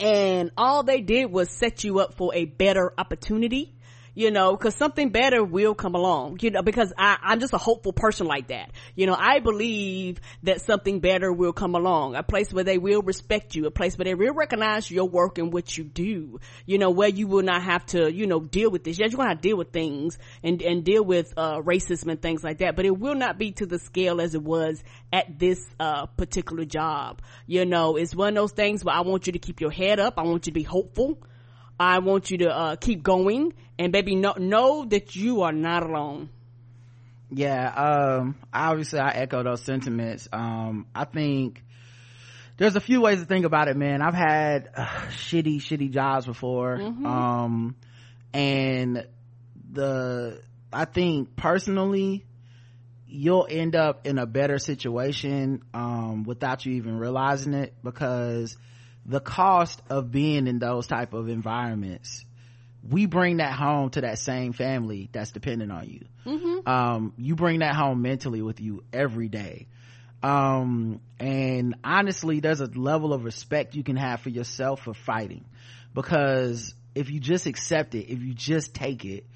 and all they did was set you up for a better opportunity you know because something better will come along you know because I, i'm just a hopeful person like that. You know i believe that something better will come along a place where they will respect you a place where they will recognize your work and what you do you know where you will not have to you know deal with this. Yes you're gonna deal with things and and deal with uh racism and things like that but it will not be to the scale as it was at this uh particular job. You know it's one of those things where i want you to keep your head up. I want you to be hopeful I want you to uh, keep going. And baby know know that you are not alone. yeah um obviously i echo those sentiments. Um i think there's a few ways to think about it man. I've had uh, shitty shitty jobs before. Um and the i think personally you'll end up in a better situation um without you even realizing it because the cost of being in those type of environments we bring that home to that same family that's dependent on you. Um you bring that home mentally with you every day. Um and honestly there's a level of respect you can have for yourself for fighting. Because if you just accept it if you just take it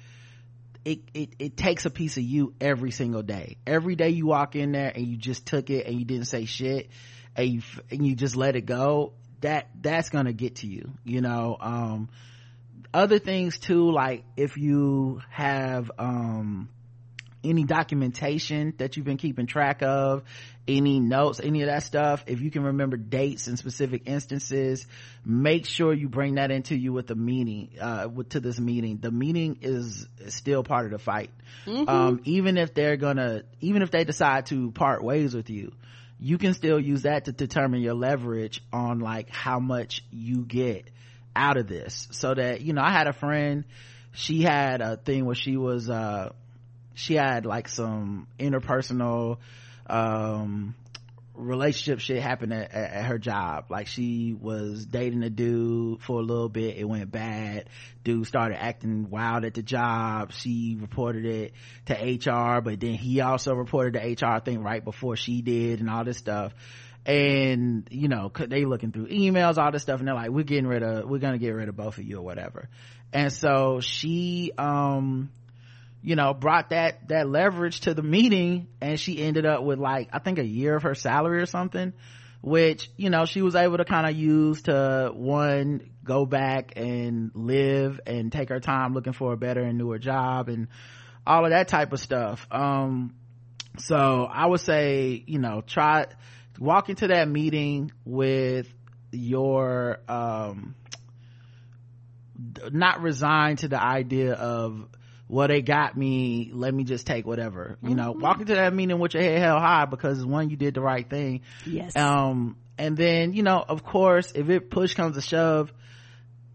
it, it it takes a piece of you every single day. Every day you walk in there and you just took it and you didn't say shit and you and you just let it go that that's gonna get to you you know um other things too like if you have um any documentation that you've been keeping track of any notes any of that stuff if you can remember dates and specific instances make sure you bring that into you with the meeting uh with, to this meeting. The meeting is, is still part of the fight. Um even if they're gonna even if they decide to part ways with you you can still use that to determine your leverage on like how much you get out of this. So that you know i had a friend she had a thing where she was uh she had like some interpersonal um relationship shit happened at, at, her job. Like she was dating a dude for a little bit. It went bad. Dude started acting wild at the job. She reported it to hr but then he also reported the hr thing right before she did and all this stuff. And you know they looking through emails all this stuff and they're like we're getting rid of we're gonna get rid of both of you or whatever. And so she um you know brought that that leverage to the meeting and she ended up with like i think a year of her salary or something which you know she was able to kind of use to one go back and live and take her time looking for a better and newer job and all of that type of stuff. Um so i would say you know try walk into that meeting with your um not resigned to the idea of well they got me. Let me just take whatever. You know walk into that meeting with your head held high because one you did the right thing. Yes. um and then you know of course if it push comes to shove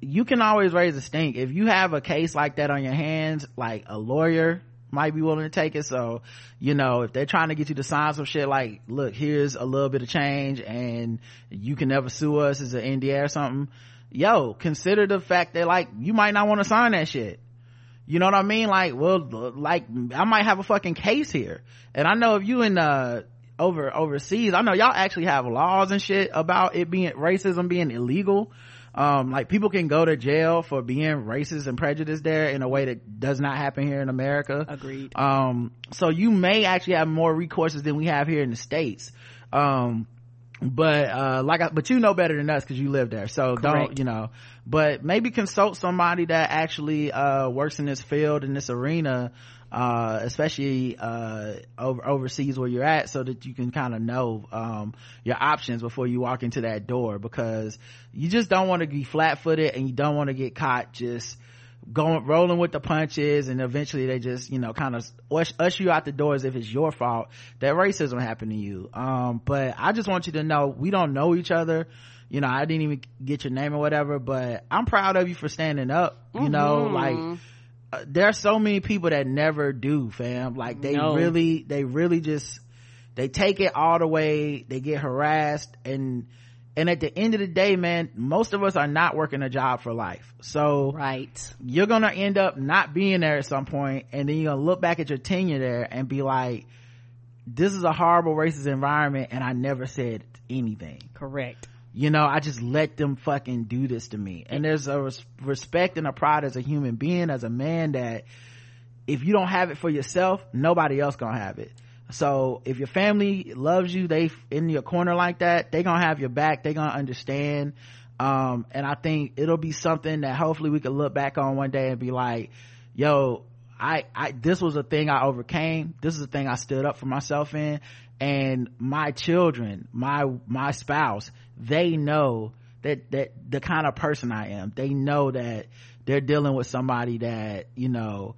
you can always raise a stink. If you have a case like that on your hands like a lawyer might be willing to take it. So you know if they're trying to get you to sign some shit like look here's a little bit of change and you can never sue us as an nda or something yo consider the fact that like you might not want to sign that shit you know what I mean? Like, well, like I might have a fucking case here. And I know if you in, uh, over, overseas, I know y'all actually have laws and shit about it being, racism being illegal. um like people can go to jail for being racist and prejudiced there in a way that does not happen here in america Agreed. um so you may actually have more recourses than we have here in the states um but uh like I, but you know better than us because you live there. So don't you know. But maybe consult somebody that actually uh works in this field in this arena uh especially uh over overseas where you're at so that you can kind of know um your options before you walk into that door because you just don't want to be flat-footed and you don't want to get caught just going rolling with the punches and eventually they just you know kind of ush, usher you out the door as if it's your fault that racism happened to you um but i just want you to know we don't know each other you know i didn't even get your name or whatever but i'm proud of you for standing up you know Mhm. like uh, there are so many people that never do fam like they No. really they really just they take it all the way they get harassed and and at the end of the day man most of us are not working a job for life so right. you're gonna end up not being there at some point and then you're gonna look back at your tenure there and be like this is a horrible racist environment and i never said anything Correct. you know i just let them fucking do this to me and there's a res- respect and a pride as a human being as a man that if you don't have it for yourself nobody else gonna have it so if your family loves you they in your corner like that they gonna have your back they gonna understand. Um and i think it'll be something that hopefully we can look back on one day and be like yo i i this was a thing i overcame. This is a thing i stood up for myself in. And my children my my spouse they know that that the kind of person i am. They know that they're dealing with somebody that you know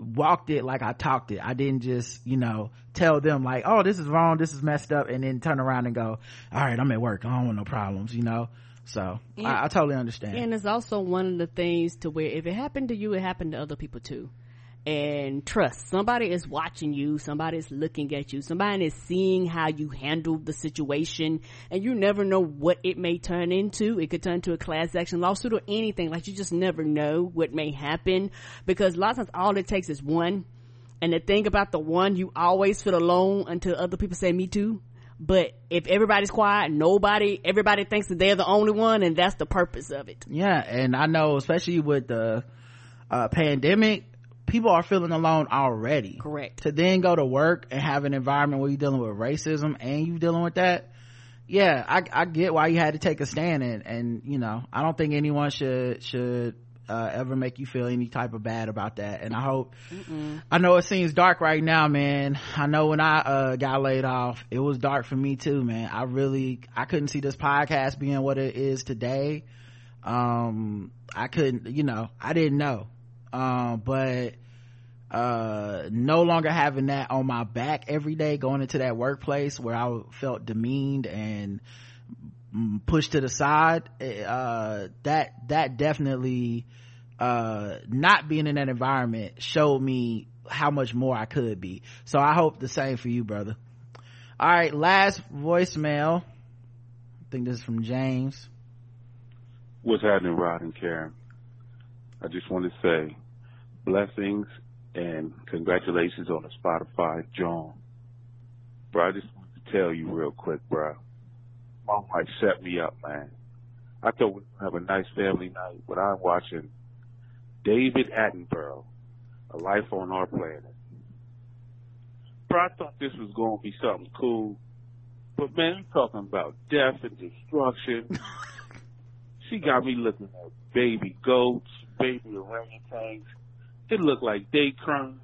walked it like I talked it. I didn't just, you know, tell them like, oh, this is wrong, this is messed up, and then turn around and go, all right, I'm at work. I don't want no problems, you know? So I, I totally understand. And it's also one of the things to where if it happened to you, it happened to other people too. And trust, somebody is watching you, somebody is looking at you, somebody is seeing how you handle the situation, and you never know what it may turn into. It could turn into a class action lawsuit or anything. Like you just never know what may happen because a lot of times all it takes is one. And the thing about the one, you always feel alone until other people say me too. But if everybody's quiet, nobody, everybody thinks that they're the only one and that's the purpose of it. yeah, and I know, especially with the uh, pandemic, people are feeling alone already. Correct. To then go to work and have an environment where you're dealing with racism and you're dealing with that, yeah, I, I get why you had to take a stand and, and, you know, I don't think anyone should, should, uh, ever make you feel any type of bad about that. And I hope, I know it seems dark right now, man. I know when I, uh, got laid off, it was dark for me too, man. I really, I couldn't see this podcast being what it is today. Um, I couldn't, you know, I didn't know. Um, but, uh no longer having that on my back every day going into that workplace where i felt demeaned and mm, pushed to the side uh that that definitely uh not being in that environment showed me how much more i could be. So i hope the same for you brother. All right last voicemail. I think this is from james. What's happening, Rod and Karen? I just want to say blessings and congratulations on the Spotify John. Bro, I just want to tell you real quick, bro. My wife set me up, man. I thought we'd have a nice family night, but I'm watching David Attenborough, A Life on Our Planet. Bro, I thought this was going to be something cool, but man, I'm talking about death and destruction. She got me looking at baby goats, baby orangutans. It looked like they crying.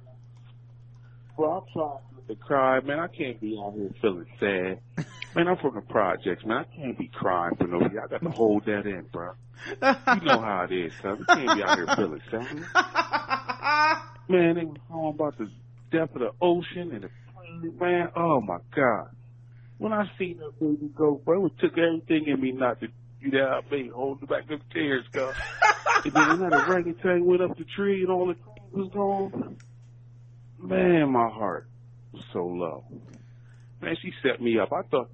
Bro, I'm trying to cry, man. I can't be out here feeling sad. Man, I'm from the projects, man. I can't be crying for nobody. I got to hold that in, bro. You know how it is, cuz. I can't be out here feeling sad. Man, they was talking about the depth of the ocean and the planet, man. Oh my God. When I seen that baby go, bro, it took everything in me not to do that. I made holding back the tears, cuz. and then that orangutan went up the tree and all the was gone, man, my heart was so low. Man, she set me up. I thought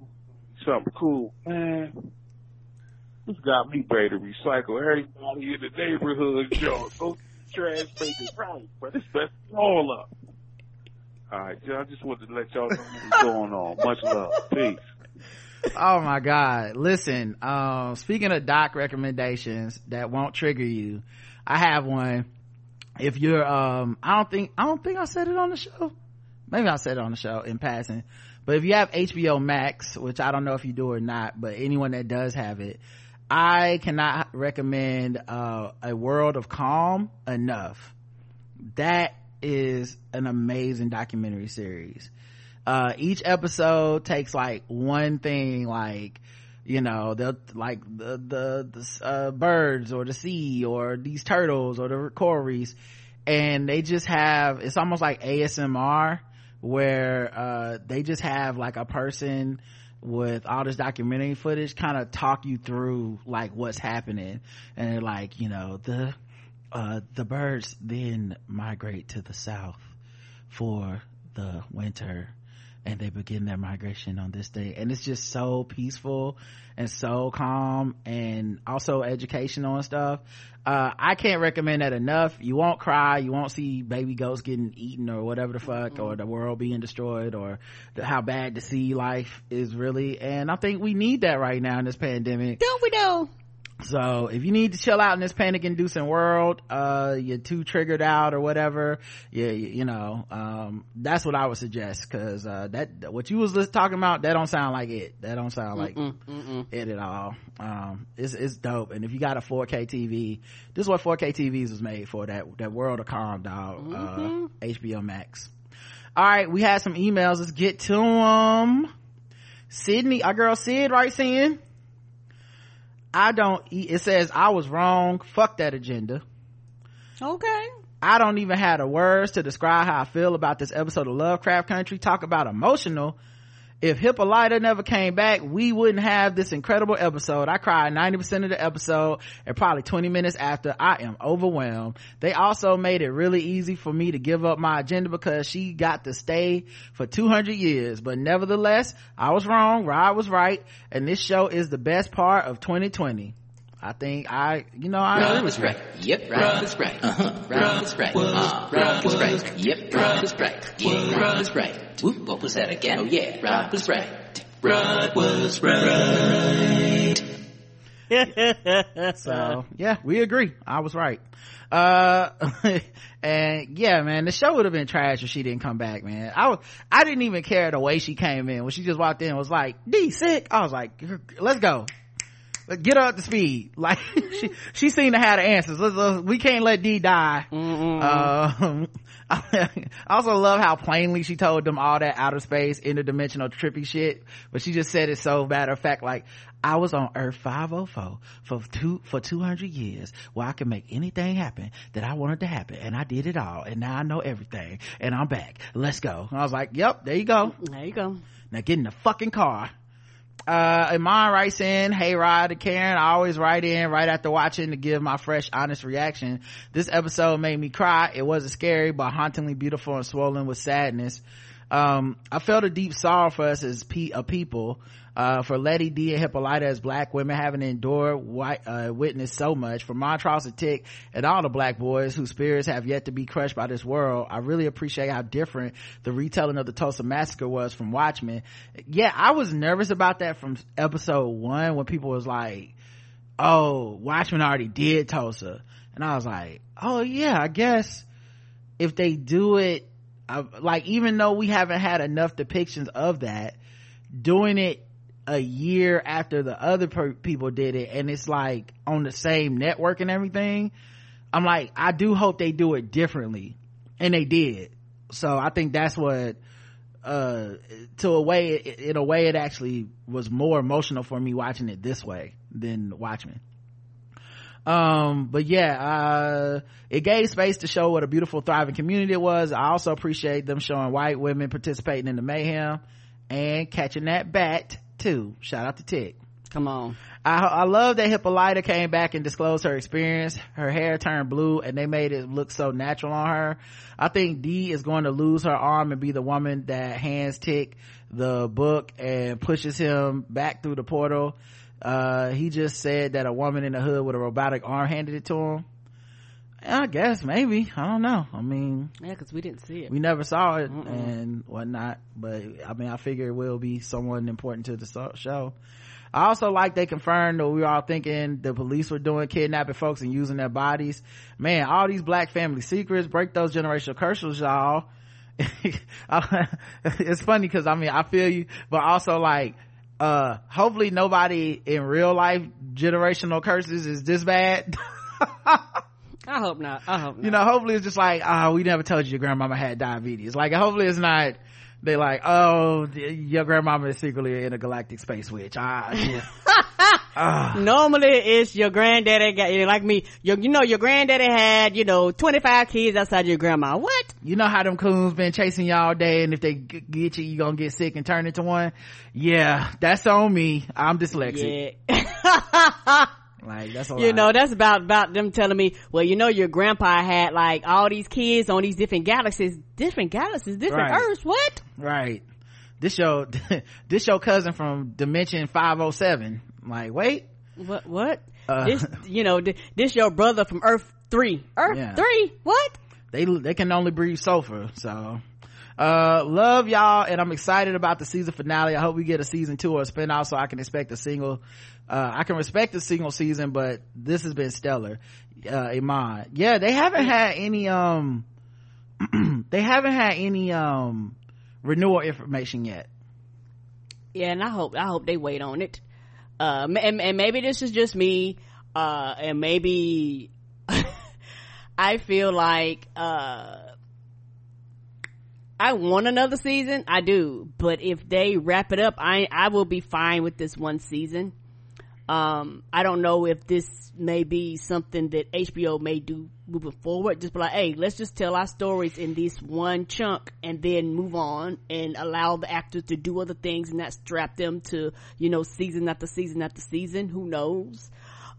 something cool, man. This got me ready to recycle everybody in the neighborhood, yo. Go trash, it right, but this messed me all up. All right, y'all. I just wanted to let y'all know what's going on. Much love. Peace. Oh my god. Listen um speaking of doc recommendations that won't trigger you i have one. If you're um i don't think i don't think i said it on the show. Maybe i said it on the show in passing. But if you have hbo max which i don't know if you do or not but anyone that does have it i cannot recommend uh a world of calm enough. That is an amazing documentary series uh each episode takes like one thing like you know they'll like the the, the uh, birds or the sea or these turtles or the coral reefs and they just have it's almost like asmr where uh they just have like a person with all this documentary footage kind of talk you through like what's happening. And they're like you know the uh the birds then migrate to the south for the winter and they begin their migration on this day. And it's just so peaceful and so calm and also educational and stuff. Uh, i can't recommend that enough. You won't cry. You won't see baby goats getting eaten or whatever the fuck or the world being destroyed or the, how bad the sea life is really. And i think we need that right now in this pandemic. Don't we know? So if you need to chill out in this panic inducing world uh you're too triggered out or whatever yeah you, you know um that's what i would suggest because uh that what you was lis- talking about that don't sound like it. That don't sound like it at all. Um it's it's dope. And if you got a 4k tv this is what 4k tvs was made for that that world of calm dog uh hbo max. All right we had some emails. Let's get to them sydney our girl sid writes in I don't eat, it says I was wrong. Fuck that agenda. Okay. I don't even have the words to describe how I feel about this episode of Lovecraft Country. Talk about emotional. If Hippolyta never came back, we wouldn't have this incredible episode. I cried 90% of the episode and probably 20 minutes after. I am overwhelmed. They also made it really easy for me to give up my agenda because she got to stay for 200 years. But nevertheless, I was wrong. Rod was right. And this show is the best part of 2020. I think I, you know, I agree with is you. right. Yep, Rob is right. Uh-huh. Rob is right. Uh, Rob is right. Yep, Rob is right. Yeah, Rob is right. Whoop, what was that again? Oh yeah, Rob was right. Rod was right. So yeah, we agree. I was right. Uh, and yeah, man, the show would have been trash if she didn't come back, man. I was, I didn't even care the way she came in when she just walked in and was like, Dee sick. I was like, let's go. Get her up to speed. Like she, she seemed to have the answers. Let's, let's- we can't let Dee die. Um, I also love how plainly she told them all that outer space, interdimensional trippy shit, but she just said it so matter of fact, like, I was on Earth 504 for two, for 200 years where I could make anything happen that I wanted to happen. And I did it all. And now I know everything. And I'm back. Let's go. And I was like, yep, there you go. There you go. Now get in the fucking car. Uh, Iman writes in, hey Rod and Karen, I always write in right after watching to give my fresh, honest reaction. This episode made me cry. It wasn't scary, but hauntingly beautiful and swollen with sadness. Um, I felt a deep sorrow for us as pe- a people, uh, for Leti Dee and Hippolyta as black women having endured white, uh, witnessed so much, for Montrose and Tic and all the black boys whose spirits have yet to be crushed by this world. I really appreciate how different the retelling of the Tulsa massacre was from Watchmen. Yeah, I was nervous about that from episode one when people was like, oh, Watchmen already did Tulsa. And I was like, oh yeah, I guess if they do it, uh, like even though we haven't had enough depictions of that, doing it a year after the other per- people did it and it's like on the same network and everything, I'm like, I do hope they do it differently. And they did. So I think that's what, uh, to a way, in a way it actually was more emotional for me watching it this way than Watchmen um but yeah uh it gave space to show what a beautiful thriving community it was i also appreciate them showing white women participating in the mayhem and catching that bat too shout out to tic Come on. I, I love that Hippolyta came back and disclosed her experience. Her hair turned blue and they made it look so natural on her. I think Dee is going to lose her arm and be the woman that hands Tic the book and pushes him back through the portal. Uh, he just said that a woman in the hood with a robotic arm handed it to him. I guess maybe. I don't know. I mean, Yeah, because we didn't see it. we never saw it and whatnot, but I mean, I figure it will be someone important to the show. I also like they confirmed that we were all thinking the police were doing kidnapping folks and using their bodies. Man, all these black family secrets, break those generational curses, y'all. it's funny because I mean, I feel you, but also like, uh, hopefully nobody in real life generational curses is this bad. I hope not. I hope not. you know hopefully it's just like oh we never told you your grandmama had diabetes like hopefully it's not they like oh your grandmama is secretly in a galactic space witch ah yeah. Ah. Normally it's your granddaddy got you like me. Your, you know your granddaddy had you know twenty five kids outside your grandma. What? you know how them coons been chasing you all day and if they g- get you you gonna get sick and turn into one yeah that's on me i'm dyslexic Yeah. like that's a you lot. know that's about about them telling me well you know your grandpa had like all these kids on these different galaxies different galaxies different Right. earths what right this your this your cousin from dimension 507 like wait what what Uh. this you know this your brother from earth three earth Yeah. three what they they can only breathe sulfur so uh love y'all and i'm excited about the season finale. I hope we get a season two or a spin-off so i can expect a single uh i can respect the single season but this has been stellar. Uh iman. Yeah they haven't had any um they haven't had any um renewal information yet. Yeah and i hope i hope they wait on it. Uh and, and maybe this is just me uh and maybe i feel like uh I want another season. I do. But if they wrap it up, I, I will be fine with this one season. Um, I don't know if this may be something that HBO may do moving forward. Just be like, hey, let's just tell our stories in this one chunk and then move on and allow the actors to do other things and not strap them to, you know, season after season after season. Who knows?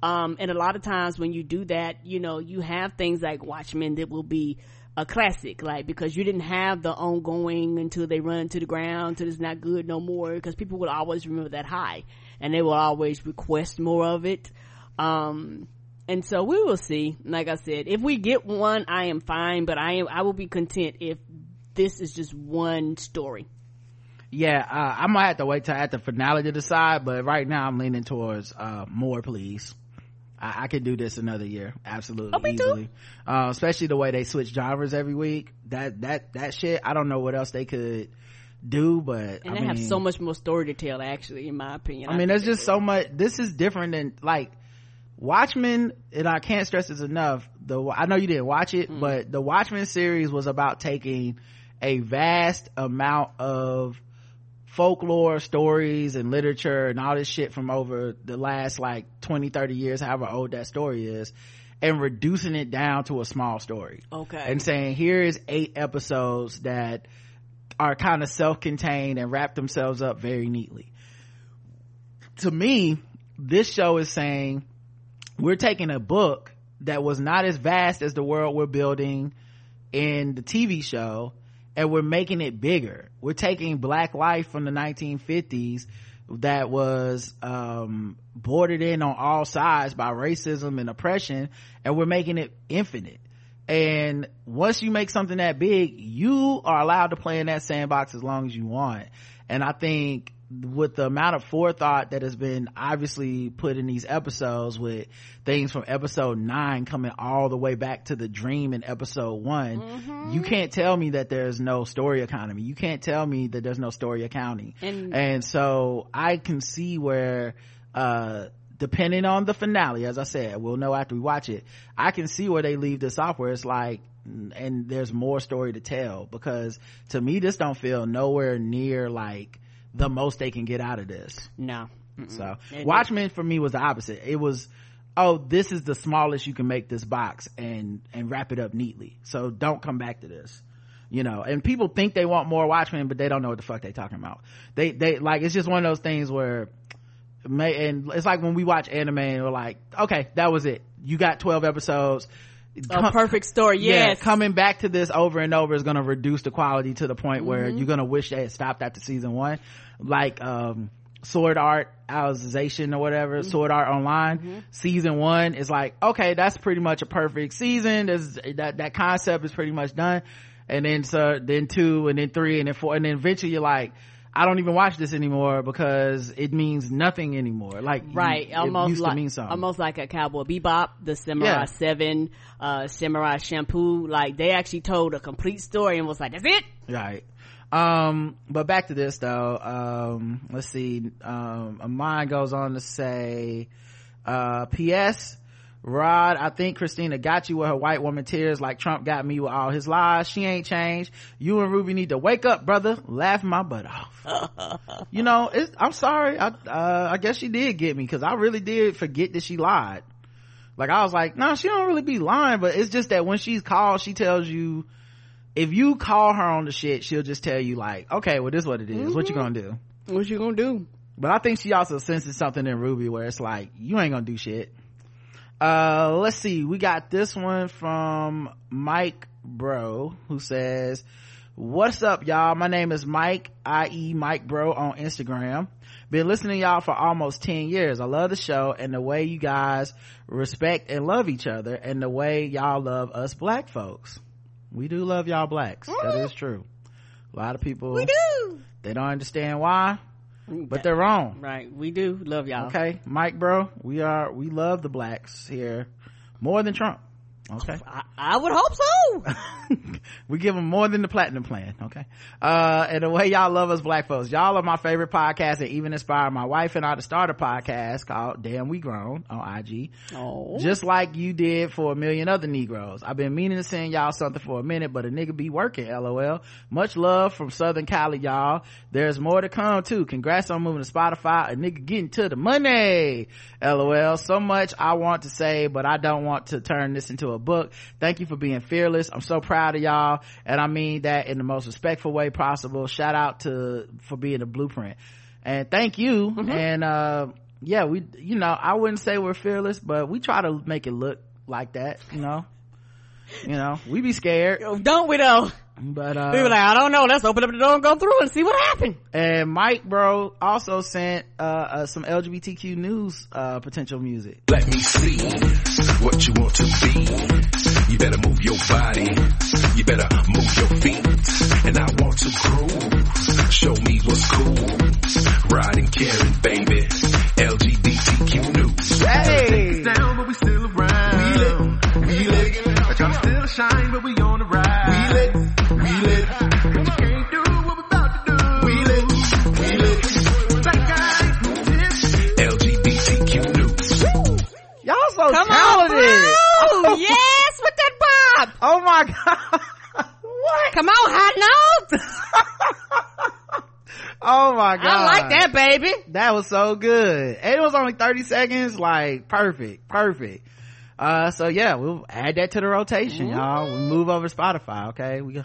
Um, and a lot of times when you do that, you know, you have things like Watchmen that will be a classic, like because you didn't have the ongoing until they run to the ground, until it's not good no more, because people will always remember that high, and they will always request more of it. Um, and so we will see. Like I said, if we get one, I am fine, but I am I will be content if this is just one story. yeah uh, i might have to wait till at the finale to decide but right now i'm leaning towards uh more please I, I could do this another year absolutely Oh, easily uh, especially the way they switch drivers every week that that that shit i don't know what else they could do but And I they have so much more story to tell, actually, in my opinion. I mean, there's just so much. This is different than like Watchmen, and I can't stress this enough. The I know you didn't watch it, Mm. but the Watchmen series was about taking a vast amount of folklore stories and literature and all this shit from over the last like 20 30 years however old that story is and reducing it down to a small story Okay. and saying here is eight episodes that are kind of self-contained and wrap themselves up very neatly to me this show is saying we're taking a book that was not as vast as the world we're building in the TV show and we're making it bigger. We're taking black life from the 1950s that was um bordered in on all sides by racism and oppression and we're making it infinite. And once you make something that big, you are allowed to play in that sandbox as long as you want. And I think with the amount of forethought that has been obviously put in these episodes with things from episode nine coming all the way back to the dream in episode one, you can't tell me that there's no story economy. You can't tell me that there's no story accounting. And- and so I can see where, uh, depending on the finale, as I said, we'll know after we watch it. I can see where they leave this off where it's like, and there's more story to tell because to me, this don't feel nowhere near like the most they can get out of this. no. Mm-mm. So It- Watchmen for me was the opposite. It was, oh, this is the smallest you can make this box and, and wrap it up neatly. So don't come back to this. You know, and people think they want more Watchmen, but they don't know what the fuck they talking about. They, they, like, it's just one of those things where, may, and it's like when we watch anime and we're like, okay, that was it. You got 12 episodes. A Come- perfect story, yeah, coming back to this over and over is going to reduce the quality to the point where Mm-hmm. you're going to wish they had stopped after season one. Like, um, sword art Alicization or whatever sword art online season one is like okay that's pretty much a perfect season. There's, that that concept is pretty much done. And then so then two and then three and then four and then eventually you're like I don't even watch this anymore because it means nothing anymore. Like right it almost used like to mean something. almost like a cowboy bebop the samurai Yeah. seven uh samurai champloo like they actually told a complete story and was like that's it right um but back to this though um let's see um mine goes on to say uh ps rod i think christina got you with her white woman tears like trump got me with all his lies. She ain't changed. You and ruby need to wake up brother. Laugh my butt off. You know it's, i'm sorry. I uh i guess she did get me because i really did forget that she lied. Like i was like no she don't really be lying but it's just that when she's called she tells you if you call her on the shit, she'll just tell you like, okay, well, this is what it is. What you gonna do? what you gonna do? But I think she also senses something in Ruby where it's like, you ain't gonna do shit. Uh, let's see. We got this one from Mike Bro who says, what's up y'all? My name is Mike, i.e. Mike Bro on Instagram. Been listening to y'all for almost 10 years. I love the show and the way you guys respect and love each other and the way y'all love us black folks. We do love y'all blacks. That is true. A lot of people, we do they don't understand why, but they're wrong. right we do love y'all Okay, Mike, bro, we are we love the blacks here more than Trump. Okay, I, I would hope so we give them more than the platinum plan. Okay, uh, and the way y'all love us black folks, y'all are my favorite podcast, and even inspired my wife and I to start a podcast called "Damn We Grown" on IG. oh Just like you did for a million other Negroes. I've been meaning to send y'all something for a minute, but a nigga be working, lol. Much love from Southern Cali, y'all. There's more to come too. Congrats on moving to Spotify. A nigga getting to the money, lol. So much I want to say, but I don't want to turn this into a book. Thank you for being fearless. I'm so proud of y'all. And I mean that in the most respectful way possible. Shout out to, for being a blueprint. And thank you. And, uh, yeah, we, you know, I wouldn't say we're fearless, but we try to make it look like that, you know? you know, we be scared, don't we though but, uh, we were like i don't know let's open up the door and go through and see what happened and Mike, bro, also sent, uh, uh some LGBTQ news, uh, potential music. Let me see what you want to be. You better move your body. You better move your feet. And I want to groove. Show me what's cool. Riding Karen, baby. LGBTQ news. Hey! Down, but we still around. Wheel it, wheel it. I try to still shine, but we on yes with that bob Oh my god! what? come on hot notes Oh my god! i like that baby That was so good. And it was only 30 seconds, like perfect, perfect. Uh, so yeah, we'll add that to the rotation, y'all. We move over Spotify, okay? We,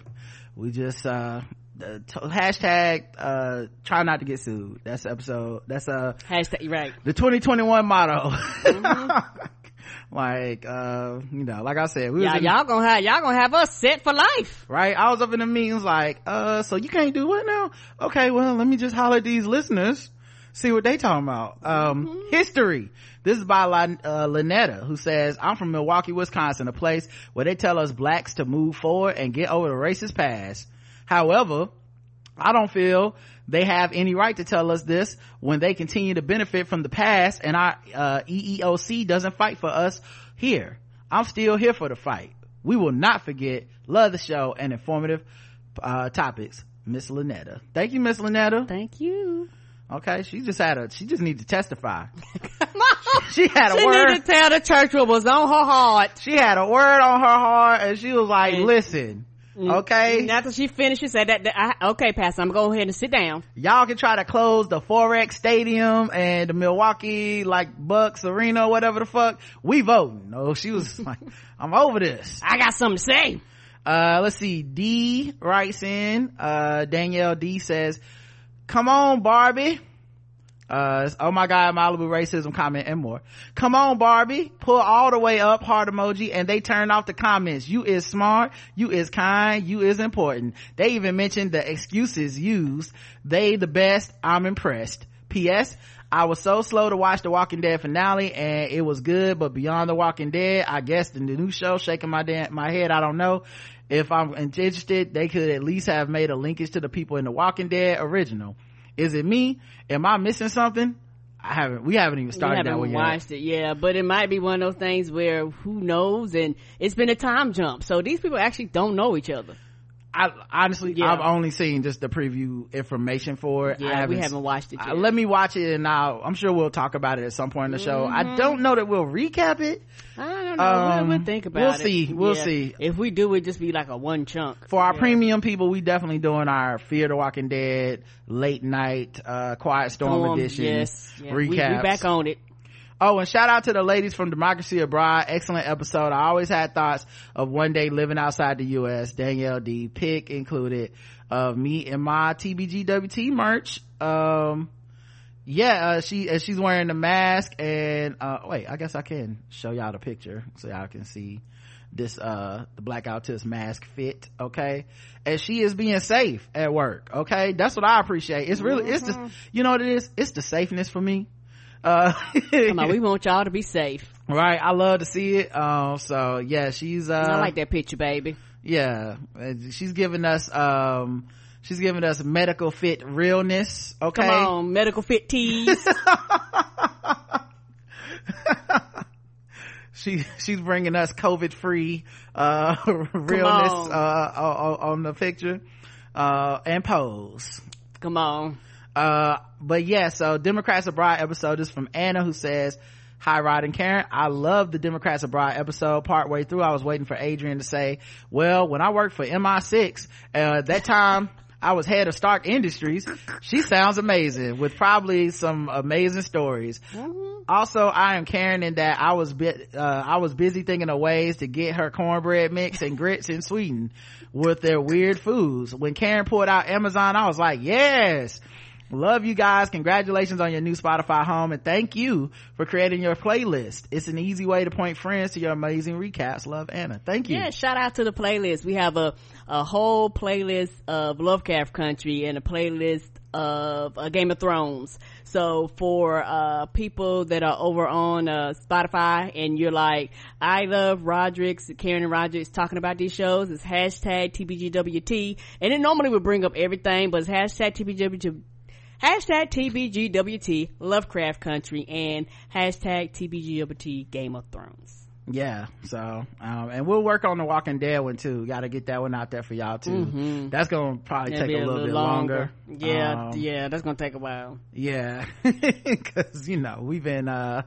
we just, uh, t- hashtag, uh, try not to get sued. That's episode, that's, uh, hashtag right the 2021 motto. like, uh, you know, like I said, we was yeah in- y'all gonna have y'all gonna have us set for life right? I was up in the meetings like, uh, so you can't do what now? Okay, well, let me just holler at these listeners, see what they talking about. Um, history. This is by Lin- uh, Lynetta, who says, I'm from Milwaukee, Wisconsin, a place where they tell us blacks to move forward and get over the racist past. However, I don't feel they have any right to tell us this when they continue to benefit from the past and our uh, EEOC doesn't fight for us here. I'm still here for the fight. We will not forget. Love the show and informative uh, topics. Miss Lynetta. Thank you, Miss Lynetta. thank you Okay, she just had a, she just need to testify. She had a she word. need to tell the church what was on her heart She had a word on her heart and she was like, listen, okay? And after she finished, she said that, that I, okay, Pastor, I'm gonna go ahead and sit down. y'all can try to close the Forex Stadium and the Milwaukee like Bucks Arena, whatever the fuck. We voting. No, she was like, I'm over this. I got something to say. Uh, let's see. D writes in, uh, Danielle D says, come on, Barbie. Uh, oh my god, Malibu racism comment and more. Come on, Barbie. Pull all the way up, heart emoji, and they turn off the comments. You is smart. You is kind. You is important. They even mentioned the excuses used. They the best. I'm impressed. P.S. I was so slow to watch the Walking Dead finale and it was good, but beyond the Walking Dead, I guess the new show shaking my da- my head, I don't know. If I'm interested, they could at least have made a linkage to the people in the Walking Dead original. Is it me? Am I missing something? I haven't, we haven't even started that haven't one yet. watched it, yeah, but it might be one of those things where who knows, and it's been a time jump, so these people actually don't know each other. I honestly, Yeah. I've only seen just the preview information for it. I Yeah, we haven't watched it Uh, yet. let me watch it and I'll, I'm sure we'll talk about it at some point in the show. Mm-hmm. I don't know that we'll recap it. I don't know. Um, we'll, we'll think about it. we'll see. We'll Yeah. see. If we do, it just be like a one chunk. For our Yeah. premium people, we definitely doing our Fear the Walking Dead late night, uh, Quiet Storm, Storm, edition yes. Yeah, we- we back on it. Oh, and shout out to the ladies from Democrats Abroad. Excellent episode. I always had thoughts of one day living outside the U.S. Danielle D. Pick included of me and my TBGWT merch. Um, yeah, uh, she, uh, she's wearing the mask and, uh, wait, I guess I can show y'all the picture so y'all can see this, uh, the blackout tips mask fit. Okay. And she is being safe at work. Okay. That's what I appreciate. It's really, it's just, you know what it is? It's the safeness for me. Uh, Come on, we want y'all to be safe. right i love to see it um so yeah she's uh I like that picture, baby. yeah she's giving us um she's giving us medical fit realness okay Come on, medical fit tees. she she's bringing us covid free uh realness on. uh on, on the picture uh and pose Come on. Uh but yeah so democrats abroad episode is from anna who says hi rod and karen i love the democrats abroad episode part way through i was waiting for adrian to say well when i worked for mi6 uh that time I was head of Stark Industries. She sounds amazing with probably some amazing stories. Also, I am Karen in that I was bit, uh, I was busy thinking of ways to get her cornbread mix and grits in Sweden with their weird foods. When Karen pulled out Amazon, I was like, yes, love you guys. Congratulations on your new Spotify home and thank you for creating your playlist. It's an easy way to point friends to your amazing recaps. Love Anna. Thank you. Yeah, shout out to the playlist. We have a, a whole playlist of Lovecraft Country and a playlist of uh, Game of Thrones. So for, uh, people that are over on, uh, Spotify and you're like, I love Roderick's, Karen and Roderick's talking about these shows, it's hashtag TBGWT. And it normally would bring up everything, but it's hashtag TBGWT. Hashtag TBGWT Lovecraft Country and hashtag TBGWT Game of Thrones. yeah so um and we'll work on the walking dead one too. Gotta get that one out there for y'all too. That's gonna probably take be a little, bit longer, Yeah, Um, yeah, that's gonna take a while. yeah because you know we've been uh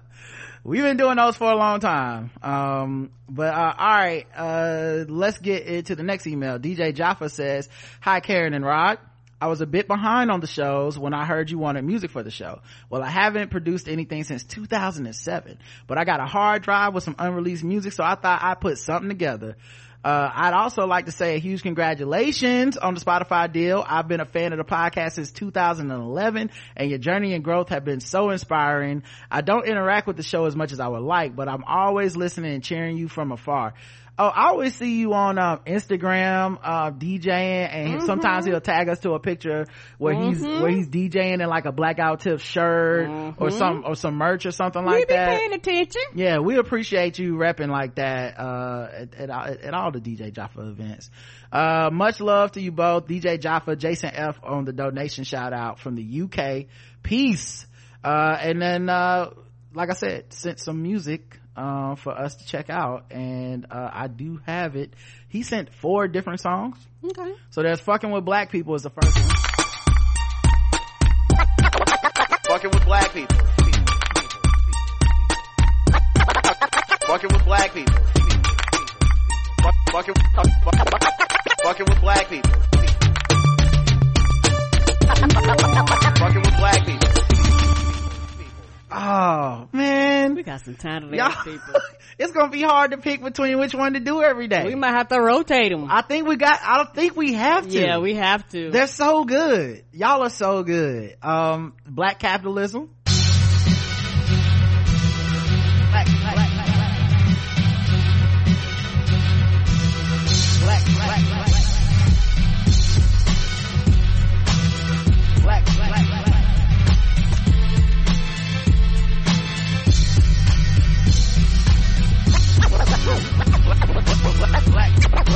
we've been doing those for a long time. Um but uh all right uh let's get into the next email. Dj jaffa says hi karen and rod I was a bit behind on the shows when I heard you wanted music for the show. Well, I haven't produced anything since 2007, but I got a hard drive with some unreleased music, so I thought I'd put something together. Uh, I'd also like to say a huge congratulations on the Spotify deal. I've been a fan of the podcast since 2011 and your journey and growth have been so inspiring. I don't interact with the show as much as I would like, but I'm always listening and cheering you from afar. Oh, I always see you on um, Instagram, uh, DJing, and sometimes he'll tag us to a picture where he's where he's DJing in like a blackout tip shirt or some or some merch or something we like that. We be paying attention. Yeah, we appreciate you repping like that uh, at, at, all- at all the DJ Jaffa events. Uh, much love to you both, DJ Jaffa, Jason F on the donation shout out from the UK. Peace. Uh, and then uh, like I said, sent some music uh, for us to check out, and uh, I do have it. He sent four different songs. Okay. So there's "Fucking with Black People" is the first one. Fucking with black people. Fucking with black people. Fucking fuck- fuck- fuck- fucking with black people. Fucking with black people. Oh man, We got some talented people. it's gonna be hard to pick between which one to do every day. We might have to rotate them. I think we got. I don't think we have to. yeah, we have to. They're so good. Y'all are so good. Um, black capitalism.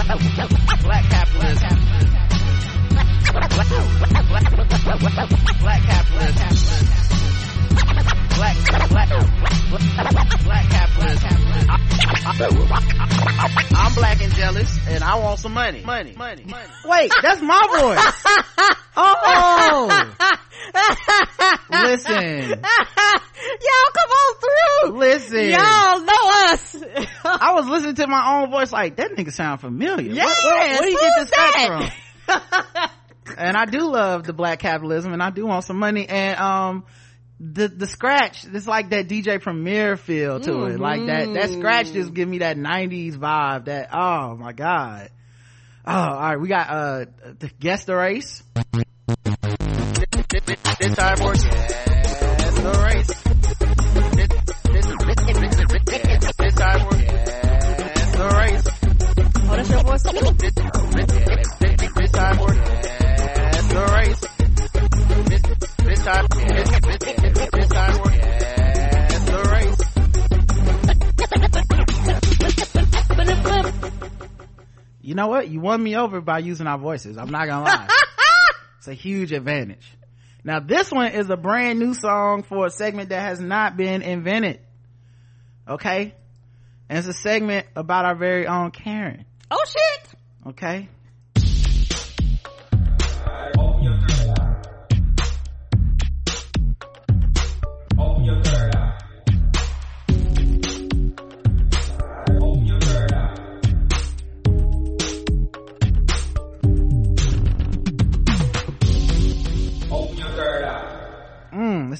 Black capitalism. Black capitalism. Black capitalism black, black black capitalism. I'm black and jealous, and I want some money. Money, money, money. Wait, that's my voice. Oh, listen, Y'all come on through. listen. Y'all know us. I was listening to my own voice like that nigga sound familiar. Yes, where, where, where do you get this that? from? and I do love the black capitalism and I do want some money and um the the scratch it's like that DJ Premier feel to it. Like that that scratch just give me that 90s vibe that oh my god. Oh all right we got uh the guess the race. This time for guess the race. This, this, this time for guess the race. Oh, that's your voice? this, this, this time for guess the race. this, this time this, this, this, this time for the race you know what? You won me over by using our voices. I'm not gonna lie. It's a huge advantage. Now this one is a brand new song for a segment that has not been invented. Okay? And it's a segment about our very own karen. Oh shit. okay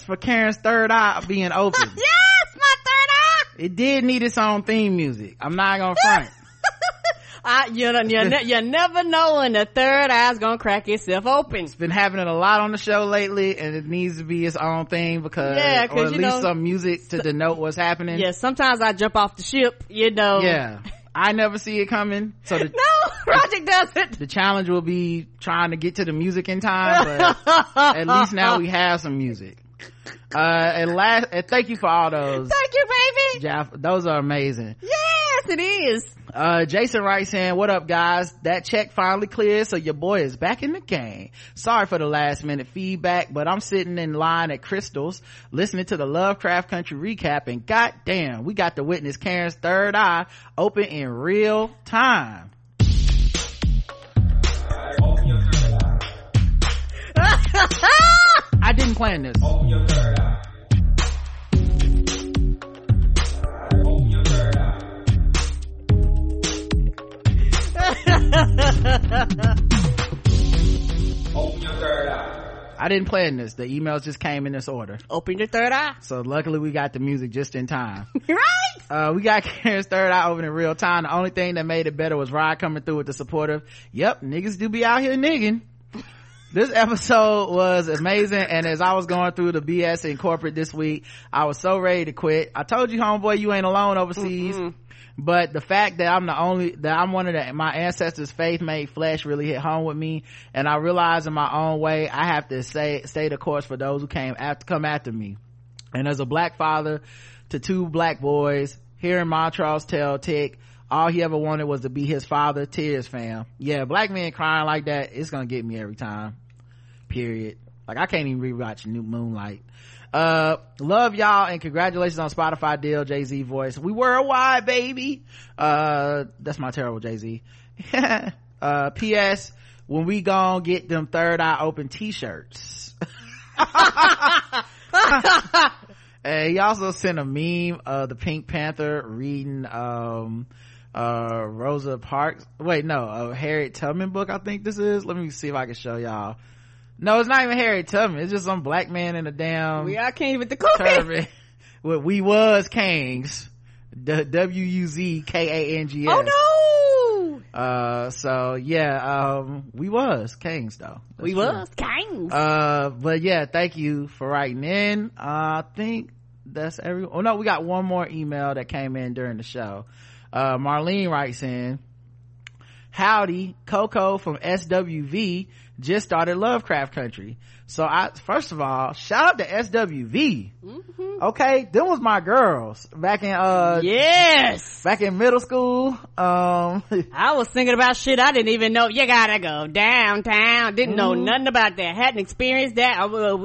for Karen's third eye being open. Yes, my third eye. it did need its own theme music. I'm not gonna front. I, you, know, you, ne- you never know when the third eye's gonna crack itself open. It's been having it a lot on the show lately and it needs to be its own thing because Yeah, or at least know- some music to denote what's happening Yeah, sometimes I jump off the ship, you know. yeah i never see it coming so the, No, Project does it. the challenge will be trying to get to the music in time but at least now we have some music uh and last and thank you for all those Thank you, baby. Jeff, those are amazing Yes, it is. Uh, Jason writes in, what up guys? That check finally cleared, so your boy is back in the game. Sorry for the last minute feedback, but I'm sitting in line at Crystals, listening to the Lovecraft Country recap, and goddamn, we got to witness Karen's third eye open in real time. I didn't plan this. I didn't plan this. The emails just came in this order. Open your third eye. So luckily we got the music just in time. right? Uh, we got Karen's third eye open in real time. The only thing that made it better was Rod coming through with the supportive. Yep, niggas do be out here nigging. This episode was amazing, and as I was going through the BS in corporate this week, I was so ready to quit. I told you, homeboy, you ain't alone overseas. But the fact that I'm the only, that I'm one of the, my ancestors' faith made flesh really hit home with me. And I realized in my own way, I have to say, stay the course for those who came after, come after me. And as a black father to two black boys, hearing Montrose tell Tic, all he ever wanted was to be his father, tears fam. Yeah, black men crying like that, it's gonna get me every time. Period. Like I can't even rewatch New Moonlight. Uh, love y'all and congratulations on Spotify deal, Jay-Z voice. We worldwide, baby. Uh, that's my terrible Jay-Z. uh, P.S. When we gon' get them third eye open t-shirts. and he also sent a meme of the Pink Panther reading, um, uh, Rosa Parks. Wait, no, a Harriet Tubman book, I think this is. Let me see if I can show y'all. No, it's not even Harry Tubman. It's just some black man in a damn We are king with the turban. What we was kings. D- W-U-Z-K-A-N-G-S. Oh no! Uh, so yeah, um, we was kings though. That's we true. was kings. Uh, but yeah, thank you for writing in. Uh, I think that's every, oh no, we got one more email that came in during the show. Uh, Marlene writes in, howdy coco from swv just started lovecraft country so i first of all shout out to swv okay them was my girls back in uh yes back in middle school um I was thinking about shit I didn't even know. You gotta go downtown. Didn't know Mm-hmm. nothing about that. Hadn't experienced that. I, uh,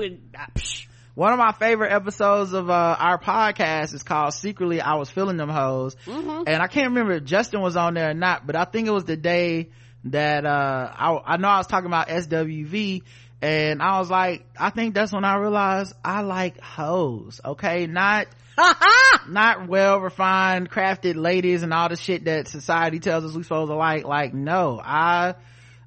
one of my favorite episodes of uh, our podcast is called secretly i was feeling them hoes Mm-hmm. and i can't remember if justin was on there or not but i think it was the day that uh I, I know i was talking about swv and i was like i think that's when i realized i like hoes okay? Not not well refined crafted ladies and all the shit that society tells us we supposed to like. Like no i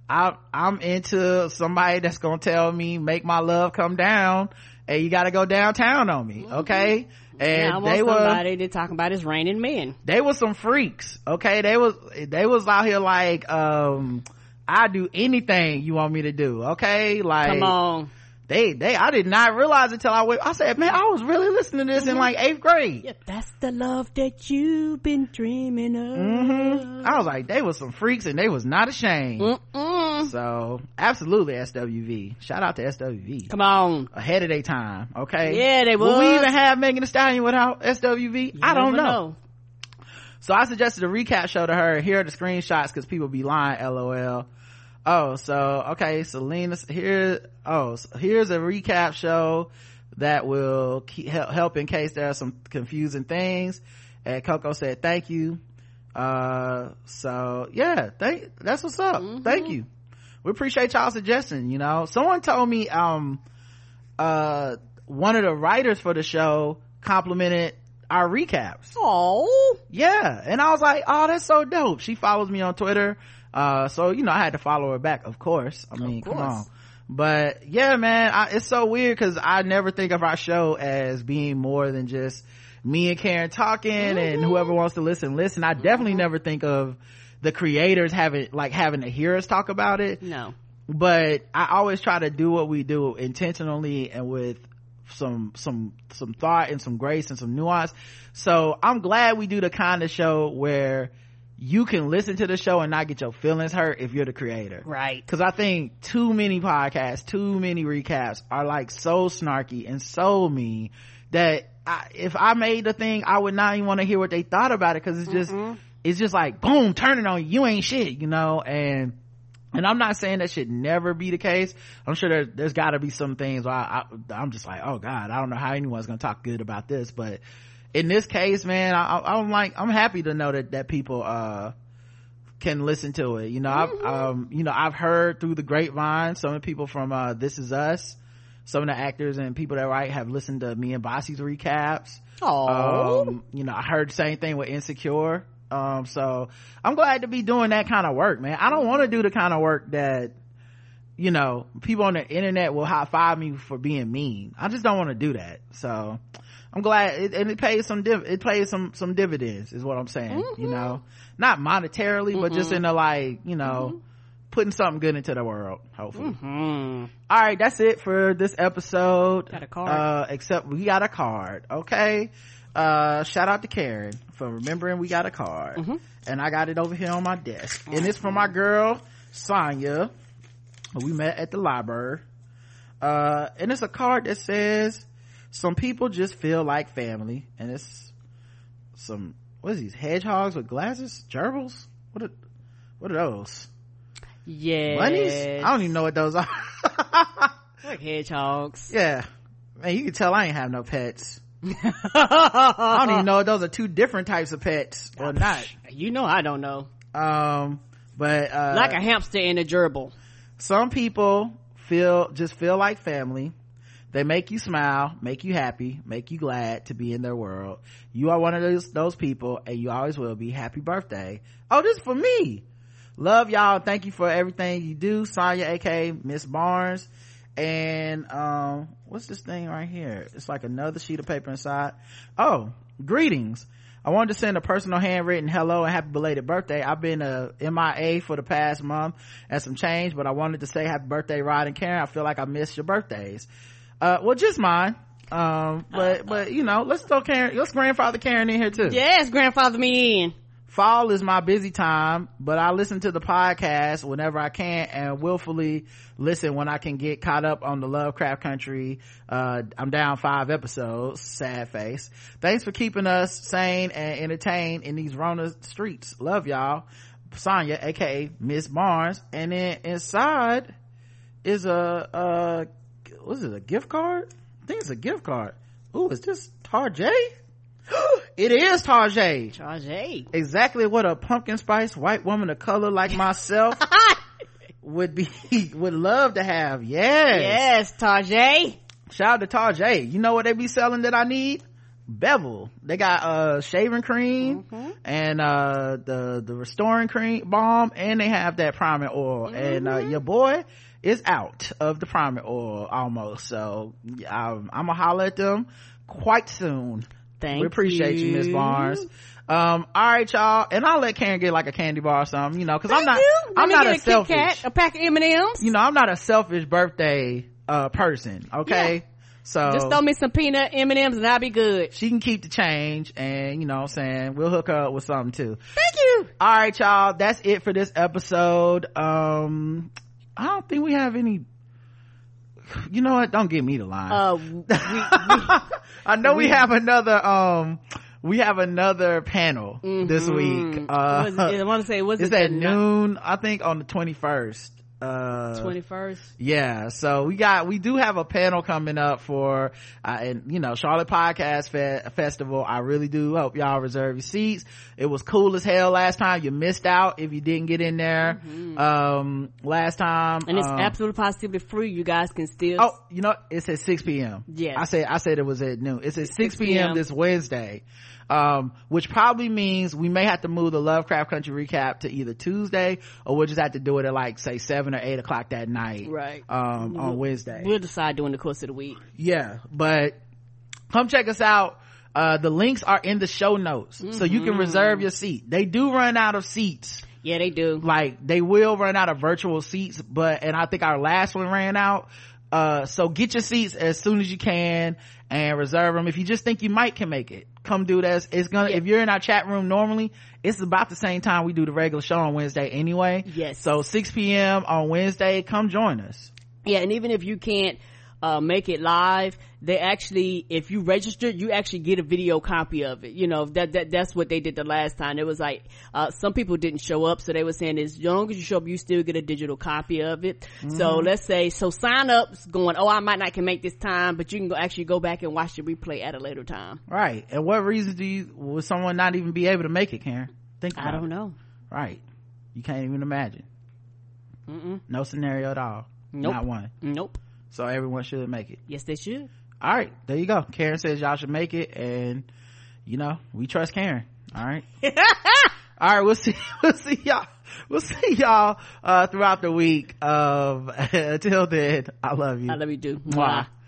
I, I'm into somebody that's gonna tell me make my love come down and you gotta go downtown on me okay and Mm-hmm. Yeah, I want they were somebody to talk about is raining men. they were some freaks okay they was they was out here like um i do anything you want me to do okay like Come on. they they i did not realize until i went i said man i was really listening to this in like eighth grade Yep, that's the love that you've been dreaming of. hmm i was like they was some freaks and they was not ashamed Mm-mm. So absolutely swv shout out to swv Come on. ahead of their time okay Yeah, they Will we even have megan Thee stallion without swv You i don't never know. So I suggested a recap show to her. Here are the screenshots because people be lying. LOL. Oh, so okay, Selena. Here. Oh, so here's a recap show that will keep, help, help in case there are some confusing things. And Coco said, "Thank you." Uh, so yeah, thank. That's what's up. Thank you. We appreciate y'all suggesting. You know, someone told me um uh one of the writers for the show complimented our recaps. Oh. yeah and i was like oh that's so dope. She follows me on twitter uh so you know i had to follow her back of course. I mean come on. But yeah man I, it's so weird because i never think of our show as being more than just me and karen talking and Mm-hmm. whoever wants to listen listen. I definitely never think of the creators having like having to hear us talk about it No. but I always try to do what we do intentionally and with some some some thought and some grace and some nuance so i'm glad we do the kind of show where you can listen to the show and not get your feelings hurt if you're the creator Right. because i think too many podcasts too many recaps are like so snarky and so mean that I, if i made the thing i would not even want to hear what they thought about it because it's just mm-hmm. It's just like boom turn it on you you ain't shit you know and and I'm not saying that should never be the case. I'm sure there, there's got to be some things where I, I, I'm just like, oh God, I don't know how anyone's gonna talk good about this. But in this case, man, I, I- I'm like, I'm happy to know that that people uh can listen to it. You know, I've um, you know, I've heard through the grapevine some of the people from uh This Is Us, some of the actors and people that write have listened to me and Bossy's recaps Oh. um you know i heard the same thing with insecure um so i'm glad to be doing that kind of work man. I don't want to do the kind of work that you know people on the internet will high five me for being mean. I just don't want to do that. So i'm glad it, and it pays some div- it pays some some dividends is what i'm saying you know? Not monetarily but just in a like you know putting something good into the world hopefully. Hmm. all right that's it for this episode. Got a card. uh except we got a card okay uh shout out to karen for remembering we got a card. Mm-hmm. and i got it over here on my desk. And it's from my girl sonya. We met at the library. Uh and it's a card that says some people just feel like family. And it's some what is these hedgehogs with glasses? Gerbils? What are what are those? Yeah. bunnies? I don't even know what those are. Like hedgehogs. Yeah. Man, you can tell I ain't have no pets. I don't even know if those are two different types of pets or not. You know I don't know. Um, but, uh, Like a hamster and a gerbil. some people feel, just feel like family. They make you smile, make you happy, make you glad to be in their world. You are one of those, those people and you always will be. Happy birthday. Oh, this is for me. Love y'all. Thank you for everything you do. Sonya, aka Miss Barnes. And, um, what's this thing right here? It's like another sheet of paper inside. Oh, greetings. I wanted to send a personal handwritten hello and happy belated birthday. I've been a MIA for the past month and some change, but I wanted to say happy birthday, Rod and Karen. I feel like I missed your birthdays. Uh, well, just mine. Um, but, but, you know, let's throw Karen, let's grandfather Karen in here too. Yes, grandfather me in. Fall is my busy time but i listen to the podcast whenever i can and willfully listen when i can get caught up on the lovecraft country. Uh, i'm down five episodes. Sad face. Thanks for keeping us sane and entertained in these rona streets. Love y'all. Sonya aka miss barnes. And then inside is a uh it a gift card? I think it's a gift card. Ooh, is this tarjay it is tarjay. Charge. exactly what a pumpkin spice white woman of color like myself would be would love to have. Yes. Yes, Tarjay. shout out to tarjay. You know what they be selling that i need? Bevel. They got uh shaving cream and uh the the restoring cream balm and they have that priming oil. And uh your boy is out of the priming oil almost. So i'm, I'm gonna holler at them quite soon Thank we appreciate you, Miss Barnes. Um, all right, y'all, and I'll let Karen get like a candy bar or something, you know, because I'm not, I'm not a a selfish, Kat, a pack of M&Ms. you know, I'm not a selfish birthday uh person. Okay, so Just throw me some peanut M&Ms and I'll be good. she can keep the change, and you know, what I'm saying we'll hook her up with something too. Thank you. All right, y'all, that's it for this episode. Um, I don't think we have any. You know what? Don't give me the line. Uh, we, we, I know we, have another um we have another panel this week. Uh was, I want to say, was it's it at noon, I think on the twenty first. Uh Twenty first. yeah, so we got we do have a panel coming up for uh, and you know Charlotte Podcast Fe- Festival. I really do hope y'all reserve your seats. It was cool as hell last time. You missed out if you didn't get in there. Um, last time, And it's um, absolutely positively free. You guys can still. Oh, you know, it's at 6 p.m. yeah I said, I said it was at noon. It's at 6, 6 p.m. p.m. this Wednesday. Um, which probably means we may have to move the Lovecraft Country recap to either Tuesday or we'll just have to do it at like, say, 7 or 8 o'clock that night. Right. Um, on Wednesday. We'll decide during the course of the week. Yeah, but come check us out. Uh, the links are in the show notes. So you Mm-hmm. can reserve your seat. They do run out of seats Yeah, they do. like they will run out of virtual seats but and i think our last one ran out uh so get your seats as soon as you can and reserve them if you just think you might can make it come do this it's gonna Yeah. if you're in our chat room normally it's about the same time we do the regular show on wednesday anyway Yes. so 6 p.m on wednesday come join us Yeah, and even if you can't uh, make it live, they actually, if you register, you actually get a video copy of it. You know, that, that, that's what they did the last time. It was like, uh, some people didn't show up, so they were saying as long as you show up, you still get a digital copy of it. So let's say, so sign ups going, oh, I might not can make this time, but you can go, actually go back and watch the replay at a later time. right and what reason do you would someone not even be able to make it karen think about I don't it. know. right you can't even imagine Mm-mm. no scenario at all Nope. not one Nope. So everyone should make it Yes, they should. all right there you go karen says y'all should make it and you know we trust karen all right all right we'll see we'll see y'all we'll see y'all uh throughout the week um until then i love you I love you, do. Mwah.